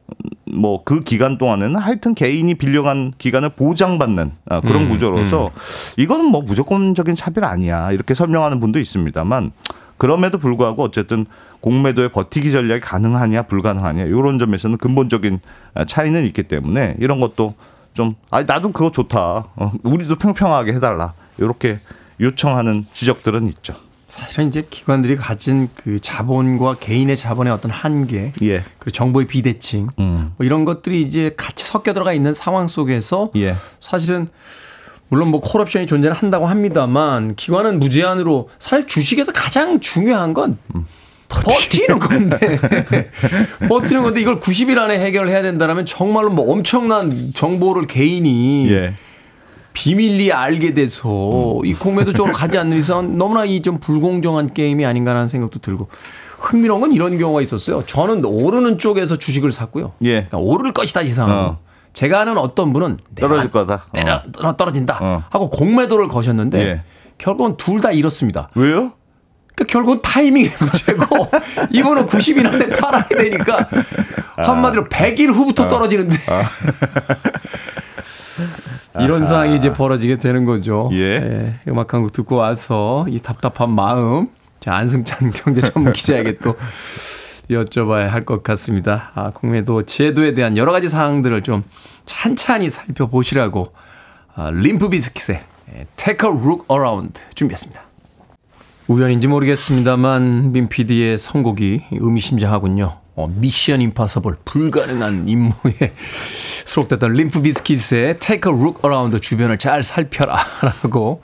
뭐 그 기간 동안에는 하여튼 개인이 빌려간 기간을 보장받는 아, 그런 음, 구조로서 이거는 뭐 무조건적인 차별 아니야 이렇게 설명하는 분도 있습니다만 그럼에도 불구하고 어쨌든 공매도의 버티기 전략이 가능하냐 불가능하냐 이런 점에서는 근본적인 아, 차이는 있기 때문에 이런 것도 좀 아 나도 그거 좋다 어, 우리도 평평하게 해달라 이렇게 요청하는 지적들은 있죠. 사실은 이제 기관들이 가진 그 자본과 개인의 자본의 어떤 한계, 예. 그리고 정보의 비대칭, 음. 뭐 이런 것들이 이제 같이 섞여 들어가 있는 상황 속에서 예. 사실은 물론 뭐 콜옵션이 존재는 한다고 합니다만 기관은 무제한으로 사실 주식에서 가장 중요한 건 음. 버티는 건데 버티는 건데 이걸 90일 안에 해결을 해야 된다면 정말로 뭐 엄청난 정보를 개인이 예. 비밀리에 알게 돼서 이 공매도 쪽으로 가지 않는 이상 너무나 이 좀 불공정한 게임이 아닌가라는 생각도 들고 흥미로운 건 이런 경우가 있었어요. 저는 오르는 쪽에서 주식을 샀고요. 예. 그러니까 오를 것이다 예상. 어. 제가 아는 어떤 분은 떨어질 거다. 때려 떨어- 떨어진다 어. 하고 공매도를 거셨는데 예. 결국은 둘 다 잃었습니다. 왜요? 그러니까 결국은 타이밍의 문제고 이분은 90일 안에 팔아야 되니까 한마디로 100일 후부터 떨어지는데 이런 상황이 이제 벌어지게 되는 거죠. 예. 음악 한 곡 듣고 와서 이 답답한 마음 자 안승찬 경제 전문 기자에게 또 여쭤봐야 할 것 같습니다. 아, 공매도 제도에 대한 여러 가지 사항들을 좀 찬찬히 살펴보시라고 아, 림프 비스킷의 Take a Look Around 준비했습니다. 우연인지 모르겠습니다만 민 PD의 선곡이 의미심장하군요. 어, 미션 임파서블 불가능한 임무에 수록됐던 림프 비스킷의 Take a Look Around 주변을 잘 살펴라 라고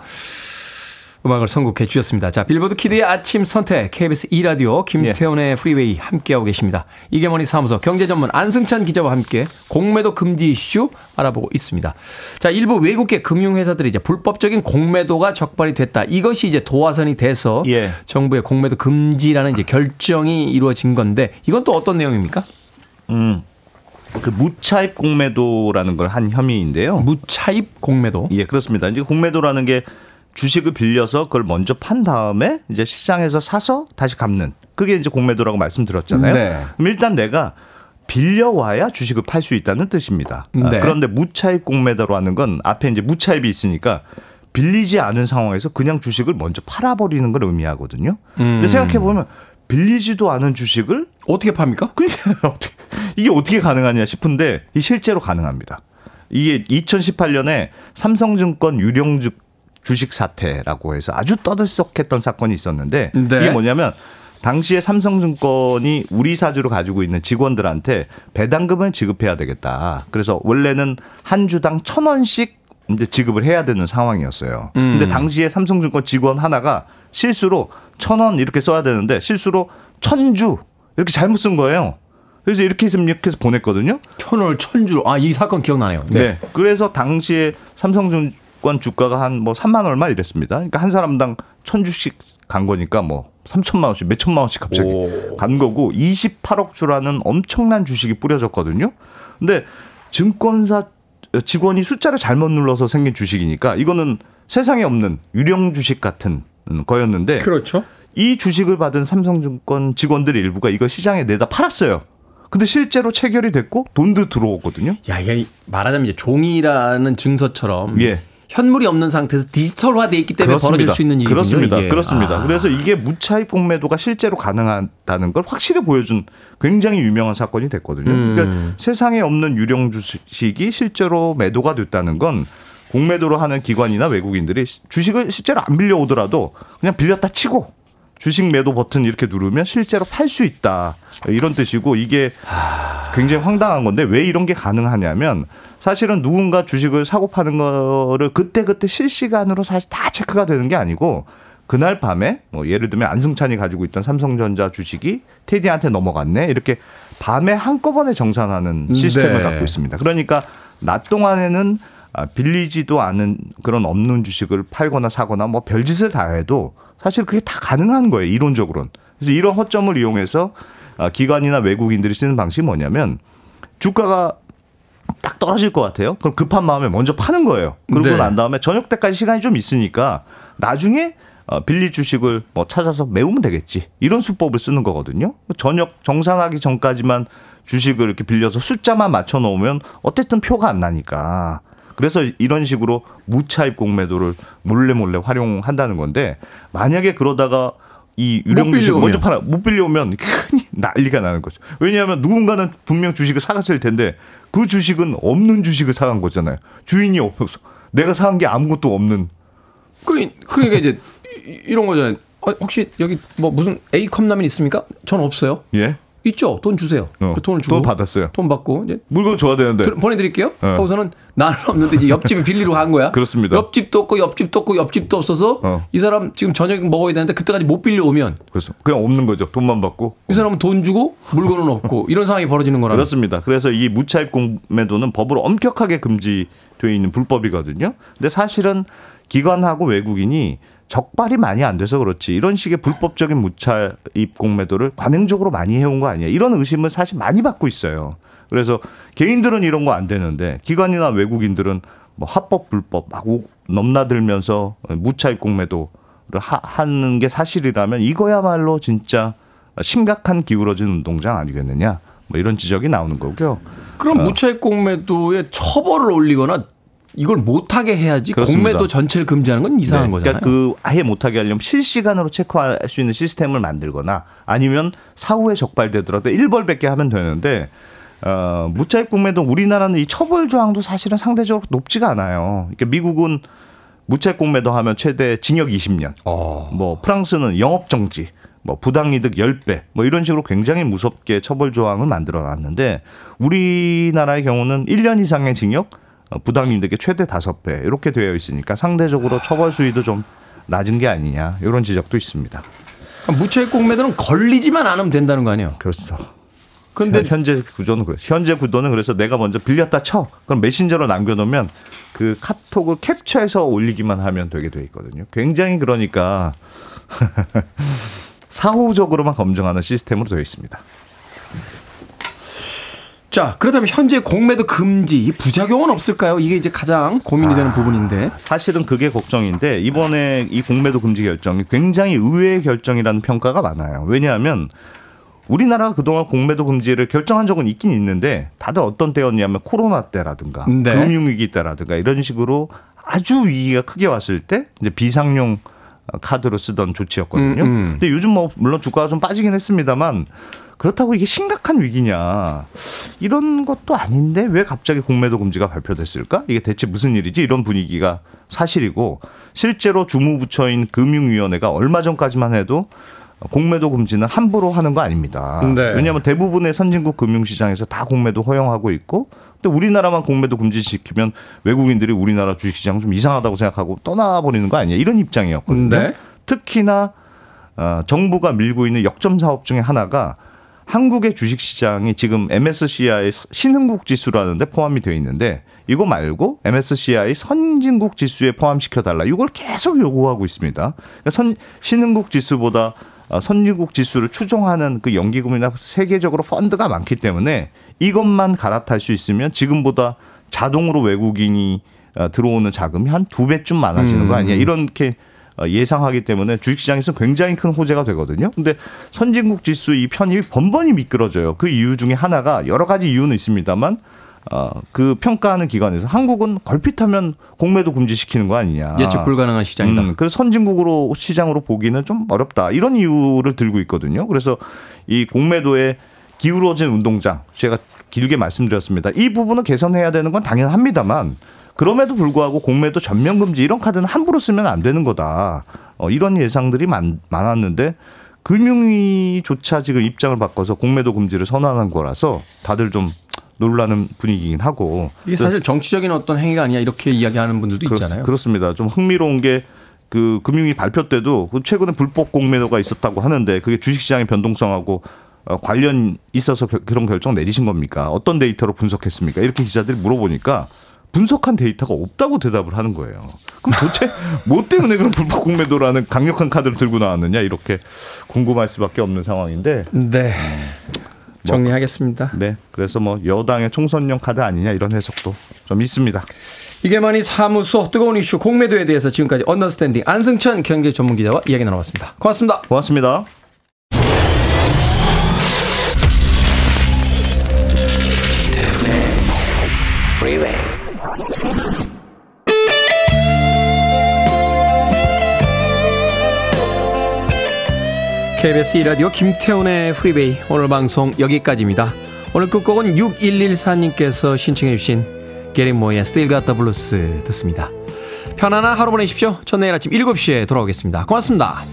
음악을 선곡해 주셨습니다. 자, 빌보드 키드의 아침 선택, KBS 2 라디오, 김태훈의 프리웨이 함께하고 계십니다. 이게머니 사무소 경제 전문 안승찬 기자와 함께 공매도 금지 이슈 알아보고 있습니다. 자, 일부 외국계 금융 회사들이 이제 불법적인 공매도가 적발이 됐다. 이것이 이제 도화선이 돼서 예. 정부의 공매도 금지라는 이제 결정이 이루어진 건데 이건 또 어떤 내용입니까? 음. 그 무차입 공매도라는 걸 한 혐의인데요. 무차입 공매도. 예, 그렇습니다. 이제 공매도라는 게 주식을 빌려서 그걸 먼저 판 다음에 이제 시장에서 사서 다시 갚는 그게 이제 공매도라고 말씀드렸잖아요. 네. 그럼 일단 내가 빌려와야 주식을 팔 수 있다는 뜻입니다. 아, 네. 그런데 무차입 공매도라는 건 앞에 이제 무차입이 있으니까 빌리지 않은 상황에서 그냥 주식을 먼저 팔아버리는 걸 의미하거든요. 근데 생각해 보면 빌리지도 않은 주식을 어떻게 팝니까? 이게 어떻게 가능하냐 싶은데 이 실제로 가능합니다. 이게 2018년에 삼성증권 유령 주- 주식 사태라고 해서 아주 떠들썩했던 사건이 있었는데 네. 이게 뭐냐면 당시에 삼성증권이 우리 사주로 가지고 있는 직원들한테 배당금을 지급해야 되겠다. 그래서 원래는 한 주당 천 원씩 이제 지급을 해야 되는 상황이었어요. 근데 당시에 삼성증권 직원 하나가 실수로 천 원 이렇게 써야 되는데 실수로 천주 이렇게 잘못 쓴 거예요. 그래서 이렇게 해서 이렇게 해서 보냈거든요. 천을 천주로. 아, 이 사건 기억나네요. 네. 그래서 당시에 삼성증 권 주가가 한 뭐 3만 얼마 이랬습니다. 그러니까 한 사람당 천 주씩 간 거니까 뭐 3천만 원씩 몇 천만 원씩 갑자기 오. 간 거고 28억 주라는 엄청난 주식이 뿌려졌거든요. 근데 증권사 직원이 숫자를 잘못 눌러서 생긴 주식이니까 이거는 세상에 없는 유령 주식 같은 거였는데 그렇죠. 이 주식을 받은 삼성증권 직원들 일부가 이거 시장에 내다 팔았어요. 근데 실제로 체결이 됐고 돈도 들어오거든요. 야, 이게 말하자면 이제 종이라는 증서처럼 예. 현물이 없는 상태에서 디지털화돼 있기 때문에 벌어질 수 있는 일이군요. 그렇습니다. 이게. 그렇습니다. 아. 그래서 이게 무차입 공매도가 실제로 가능하다는 걸 확실히 보여준 굉장히 유명한 사건이 됐거든요. 음. 그러니까 세상에 없는 유령 주식이 실제로 매도가 됐다는 건 공매도로 하는 기관이나 외국인들이 주식을 실제로 안 빌려오더라도 그냥 빌렸다 치고 주식 매도 버튼 이렇게 누르면 실제로 팔 수 있다. 이런 뜻이고 이게 굉장히 황당한 건데 왜 이런 게 가능하냐면 사실은 누군가 주식을 사고 파는 거를 그때 그때 실시간으로 사실 다 체크가 되는 게 아니고 그날 밤에 뭐 예를 들면 안승찬이 가지고 있던 삼성전자 주식이 테디한테 넘어갔네 이렇게 밤에 한꺼번에 정산하는 시스템을 네. 갖고 있습니다. 그러니까 낮 동안에는 아, 빌리지도 않은 그런 없는 주식을 팔거나 사거나 뭐 별짓을 다 해도 사실 그게 다 가능한 거예요. 이론적으로는. 그래서 이런 허점을 이용해서 아, 기관이나 외국인들이 쓰는 방식이 뭐냐면 주가가 딱 떨어질 것 같아요. 그럼 급한 마음에 먼저 파는 거예요. 그러고 네. 난 다음에 저녁 때까지 시간이 좀 있으니까 나중에 어, 빌릴 주식을 뭐 찾아서 메우면 되겠지. 이런 수법을 쓰는 거거든요. 저녁 정산하기 전까지만 주식을 이렇게 빌려서 숫자만 맞춰 놓으면 어쨌든 표가 안 나니까. 그래서 이런 식으로 무차입 공매도를 몰래 몰래 활용한다는 건데 만약에 그러다가 이 유령 주식. 먼저 팔아 못 빌려오면 큰일 난리가 나는 거죠. 왜냐하면 누군가는 분명 주식을 사갔을 텐데 그 주식은 없는 주식을 사간 거잖아요. 주인이 없어서 내가 사간 게 아무것도 없는 그, 그러니까 이제 이- 이런 거잖아요. 어, 혹시 여기 뭐 무슨 A 컵라면 있습니까? 전 없어요. 예 있죠. 돈 주세요. 어, 그 돈을 주고 돈 받았어요. 돈 받고 이제 물건 줘야 되는데 들- 보내드릴게요. 네. 하고서는 나는 없는데 이제 옆집에 빌리러 간 거야. 그렇습니다. 옆집도 없고 옆집도 없고 옆집도 없어서 어. 이 사람 지금 저녁 먹어야 되는데 그때까지 못 빌려 오면 그래서 그냥 없는 거죠. 돈만 받고 이 사람은 돈 주고 물건은 없고 이런 상황이 벌어지는 거라는. 그렇습니다. 그래서 이 무차입 공매도는 법으로 엄격하게 금지되어 있는 불법이거든요. 근데 사실은 기관하고 외국인이 적발이 많이 안 돼서 그렇지 이런 식의 불법적인 무차입 공매도를 관행적으로 많이 해온 거 아니야 이런 의심을 사실 많이 받고 있어요. 그래서 개인들은 이런 거 안 되는데 기관이나 외국인들은 뭐 합법 불법 막 오- 넘나들면서 무차입 공매도를 하, 하는 게 사실이라면 이거야말로 진짜 심각한 기울어진 운동장 아니겠느냐 뭐 이런 지적이 나오는 거고요. 그럼 무차익 공매도에 처벌을 올리거나 이걸 못하게 해야지 그렇습니다. 공매도 전체를 금지하는 건 이상한 네, 거잖아요. 그러니까 그 아예 못하게 하려면 실시간으로 체크할 수 있는 시스템을 만들거나 아니면 사후에 적발되더라도 일벌백계 하면 되는데 어, 무차익 공매도 우리나라는 이 처벌 조항도 사실은 상대적으로 높지가 않아요. 그러니까 미국은 무차익 공매도 하면 최대 징역 20년. 어. 뭐 프랑스는 영업 정지, 뭐 부당이득 10배, 뭐 이런 식으로 굉장히 무섭게 처벌 조항을 만들어 놨는데 우리나라의 경우는 1년 이상의 징역, 어, 부당이득의 최대 5배 이렇게 되어 있으니까 상대적으로 처벌 수위도 좀 낮은 게 아니냐 이런 지적도 있습니다. 그러니까 무차익 공매도는 걸리지만 않으면 된다는 거 아니에요. 그렇죠. 근데 현재 구조는 그래요. 현재 구도는 그래서 내가 먼저 빌렸다 쳐. 그럼 메신저로 남겨놓으면 그 카톡을 캡처해서 올리기만 하면 되게 돼 있거든요. 굉장히 그러니까 사후적으로만 검증하는 시스템으로 되어 있습니다. 자 그렇다면 현재 공매도 금지 이 부작용은 없을까요? 이게 이제 가장 고민이 되는 부분인데. 사실은 그게 걱정인데 이번에 이 공매도 금지 결정이 굉장히 의외의 결정이라는 평가가 많아요. 왜냐하면 우리나라가 그동안 공매도 금지를 결정한 적은 있긴 있는데 다들 어떤 때였냐면 코로나 때라든가 네. 금융위기 때라든가 이런 식으로 아주 위기가 크게 왔을 때 이제 비상용 카드로 쓰던 조치였거든요. 음, 음. 근데 요즘 뭐 물론 주가가 좀 빠지긴 했습니다만 그렇다고 이게 심각한 위기냐 이런 것도 아닌데 왜 갑자기 공매도 금지가 발표됐을까? 이게 대체 무슨 일이지? 이런 분위기가 사실이고 실제로 주무부처인 금융위원회가 얼마 전까지만 해도 공매도 금지는 함부로 하는 거 아닙니다. 네. 왜냐하면 대부분의 선진국 금융시장에서 다 공매도 허용하고 있고 또 우리나라만 공매도 금지 시키면 외국인들이 우리나라 주식시장 좀 이상하다고 생각하고 떠나버리는 거 아니냐 이런 입장이었거든요. 네. 특히나 어, 정부가 밀고 있는 역점 사업 중에 하나가 한국의 주식 시장이 지금 MSCI 신흥국 지수라는 데 포함이 되어 있는데 이거 말고 MSCI 선진국 지수에 포함시켜 달라. 이걸 계속 요구하고 있습니다. 그러니까 선 신흥국 지수보다 어, 선진국 지수를 추종하는 그 연기금이나 세계적으로 펀드가 많기 때문에 이것만 갈아탈 수 있으면 지금보다 자동으로 외국인이 어, 들어오는 자금이 한 두 배쯤 많아지는 거 아니야. 이렇게 어, 예상하기 때문에 주식시장에서 굉장히 큰 호재가 되거든요. 근데 선진국 지수 이 편입이 번번이 미끄러져요. 그 이유 중에 하나가 여러 가지 이유는 있습니다만 어, 그 평가하는 기관에서 한국은 걸핏하면 공매도 금지시키는 거 아니냐. 예측 불가능한 시장이다. 음, 그래서 선진국으로 시장으로 보기는 좀 어렵다. 이런 이유를 들고 있거든요. 그래서 이 공매도의 기울어진 운동장 제가 길게 말씀드렸습니다. 이 부분은 개선해야 되는 건 당연합니다만 그럼에도 불구하고 공매도 전면 금지 이런 카드는 함부로 쓰면 안 되는 거다. 어, 이런 예상들이 많, 많았는데 금융위조차 지금 입장을 바꿔서 공매도 금지를 선언한 거라서 다들 좀 놀라는 분위기긴 하고 이게 사실 정치적인 어떤 행위가 아니야 이렇게 이야기하는 분들도 있잖아요. 그렇, 습니다 좀 흥미로운 게 그 금융위 발표 때도 그 최근에 불법 공매도가 있었다고 하는데 그게 주식시장의 변동성하고 어, 관련 있어서 겨- 그런 결정 내리신 겁니까? 어떤 데이터로 분석했습니까? 이렇게 기자들이 물어보니까 분석한 데이터가 없다고 대답을 하는 거예요. 그럼 도대체 뭐 때문에 그런 불법 공매도라는 강력한 카드를 들고 나왔느냐 이렇게 궁금할 수밖에 없는 상황인데 네. 정리하겠습니다. 네 그래서 뭐 여당의 총선용 카드 아니냐 이런 해석도 좀 있습니다. 이게 머니 사무소 뜨거운 이슈 공매도에 대해서 지금까지 언더스탠딩 안승찬 경제 전문 기자와 이야기 나눠봤습니다. 고맙습니다. 고맙습니다. KBS 2라디오 김태훈의 프리베이 오늘 방송 여기까지입니다. 오늘 끝곡은 6114님께서 신청해 주신 게리모의 Still Got the Blues 듣습니다. 편안한 하루 보내십시오. 전 내일 아침 7시에 돌아오겠습니다. 고맙습니다.